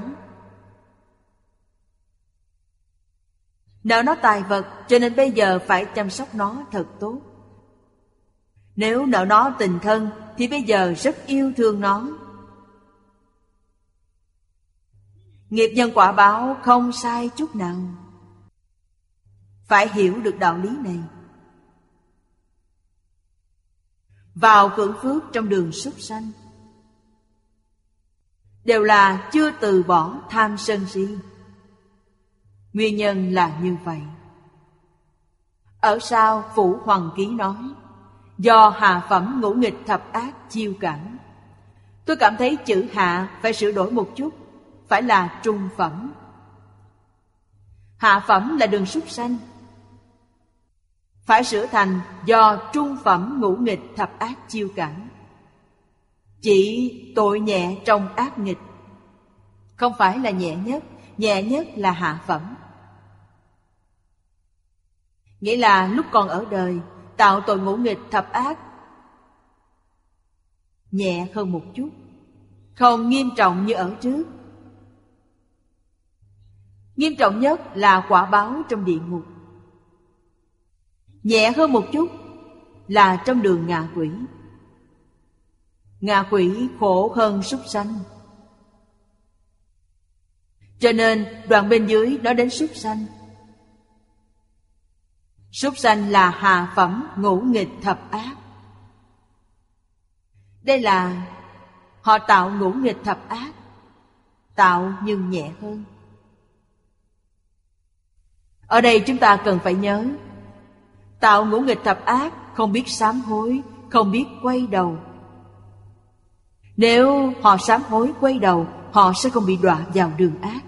Nợ nó tài vật, Cho nên bây giờ phải chăm sóc nó thật tốt. Nếu nợ nó tình thân thì bây giờ rất yêu thương nó. Nghiệp nhân quả báo không sai chút nào. Phải hiểu được đạo lý này. Vào cưỡng phước trong đường súc sanh, Đều là chưa từ bỏ tham sân si. Nguyên nhân là như vậy. Ở sau Phủ Hoàng Ký nói Do hạ phẩm ngũ nghịch thập ác chiêu cảm. Tôi cảm thấy chữ hạ phải sửa đổi một chút, Phải là trung phẩm. Hạ phẩm là đường súc sanh, Phải sửa thành do trung phẩm ngũ nghịch thập ác chiêu cảm. Chỉ tội nhẹ trong ác nghịch, Không phải là nhẹ nhất Nhẹ nhất là hạ phẩm. Nghĩa là lúc còn ở đời Tạo tội ngũ nghịch thập ác. Nhẹ hơn một chút, Không nghiêm trọng như ở trước. Nghiêm trọng nhất là quả báo trong địa ngục. Nhẹ hơn một chút là trong đường ngạ quỷ. Ngạ quỷ khổ hơn súc sanh. Cho nên đoạn bên dưới nói đến súc sanh Súc sanh là hà phẩm ngũ nghịch thập ác. Đây là họ tạo ngũ nghịch thập ác, Tạo nhưng nhẹ hơn. Ở đây chúng ta cần phải nhớ, Tạo ngũ nghịch thập ác Không biết sám hối, Không biết quay đầu. Nếu họ sám hối quay đầu, Họ sẽ không bị đọa vào đường ác.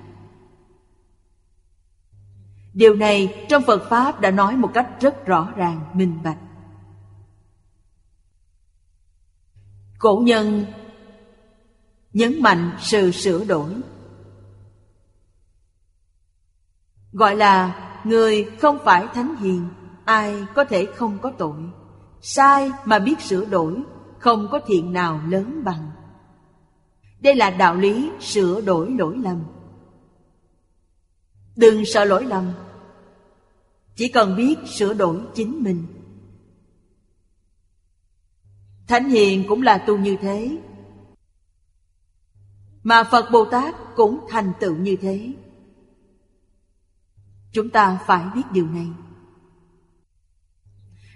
Điều này trong Phật Pháp đã nói một cách rất rõ ràng, minh bạch. Cổ nhân nhấn mạnh sự sửa đổi. Gọi là người không phải thánh hiền, ai có thể không có tội. Sai mà biết sửa đổi, không có thiện nào lớn bằng. Đây là đạo lý sửa đổi lỗi lầm. Đừng sợ lỗi lầm chỉ cần biết sửa đổi chính mình. Thánh Hiền cũng là tu như thế. Mà Phật Bồ Tát cũng thành tựu như thế. Chúng ta phải biết điều này.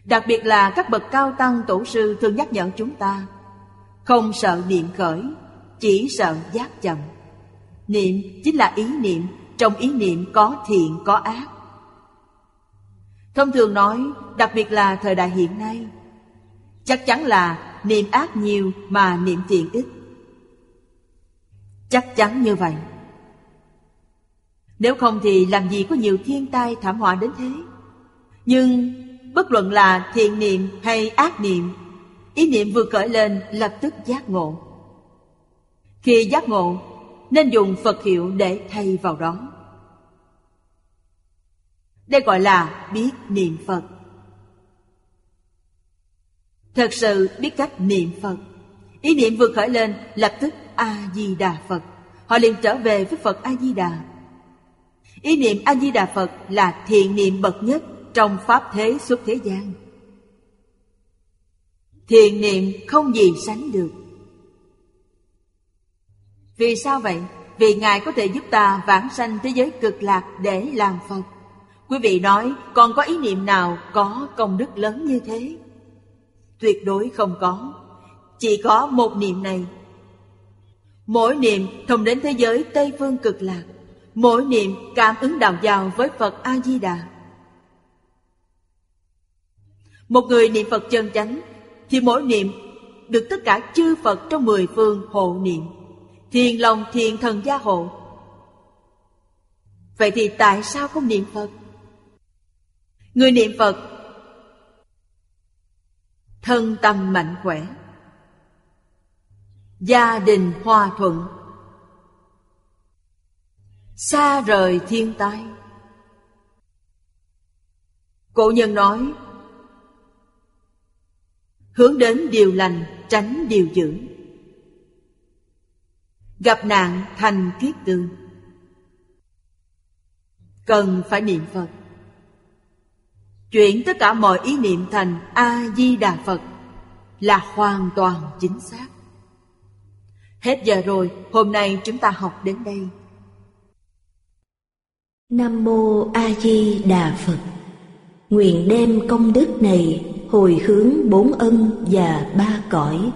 Đặc biệt là các bậc cao tăng tổ sư thường nhắc nhở chúng ta, Không sợ niệm khởi, Chỉ sợ giác chậm. Niệm chính là ý niệm, Trong ý niệm có thiện, có ác. Thông thường nói, đặc biệt là thời đại hiện nay, chắc chắn là niệm ác nhiều mà niệm thiện ít. Chắc chắn như vậy. Nếu không thì làm gì có nhiều thiên tai thảm họa đến thế. Nhưng bất luận là thiện niệm hay ác niệm, ý niệm vừa khởi lên lập tức giác ngộ. Khi giác ngộ, nên dùng Phật hiệu để thay vào đó. Đây gọi là biết niệm Phật. Thật sự biết cách niệm Phật. Ý niệm vừa khởi lên, Lập tức A-di-đà Phật. Họ liền trở về với Phật A-di-đà Ý niệm A-di-đà Phật Là thiện niệm bậc nhất Trong Pháp thế xuất thế gian. Thiện niệm không gì sánh được. Vì sao vậy? Vì Ngài có thể giúp ta vãng sanh thế giới cực lạc để làm Phật. Quý vị nói, còn có ý niệm nào có công đức lớn như thế? Tuyệt đối không có. Chỉ có một niệm này. Mỗi niệm thông đến thế giới Tây Phương cực lạc. Mỗi niệm cảm ứng đạo giao với Phật A-di-đà. Một người niệm Phật chân chánh, Thì mỗi niệm được tất cả chư Phật trong mười phương hộ niệm. Thiền lòng, thiền thần gia hộ. Vậy thì tại sao không niệm Phật? Người niệm Phật. Thân tâm mạnh khỏe. Gia đình hòa thuận. Xa rời thiên tai. Cổ nhân nói, Hướng đến điều lành, tránh điều dữ. Gặp nạn thành kiết tương Cần phải niệm Phật. Chuyển tất cả mọi ý niệm thành A-di-đà Phật Là hoàn toàn chính xác. Hết giờ rồi, hôm nay chúng ta học đến đây. Nam Mô A Di Đà Phật. Nguyện đem công đức này hồi hướng bốn ân và ba cõi.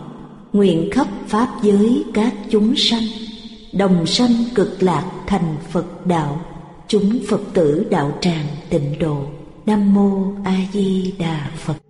Nguyện khắp Pháp giới các chúng sanh Đồng sanh cực lạc thành Phật đạo. Chúng Phật tử đạo tràng tịnh độ. Nam Mô A Di Đà Phật.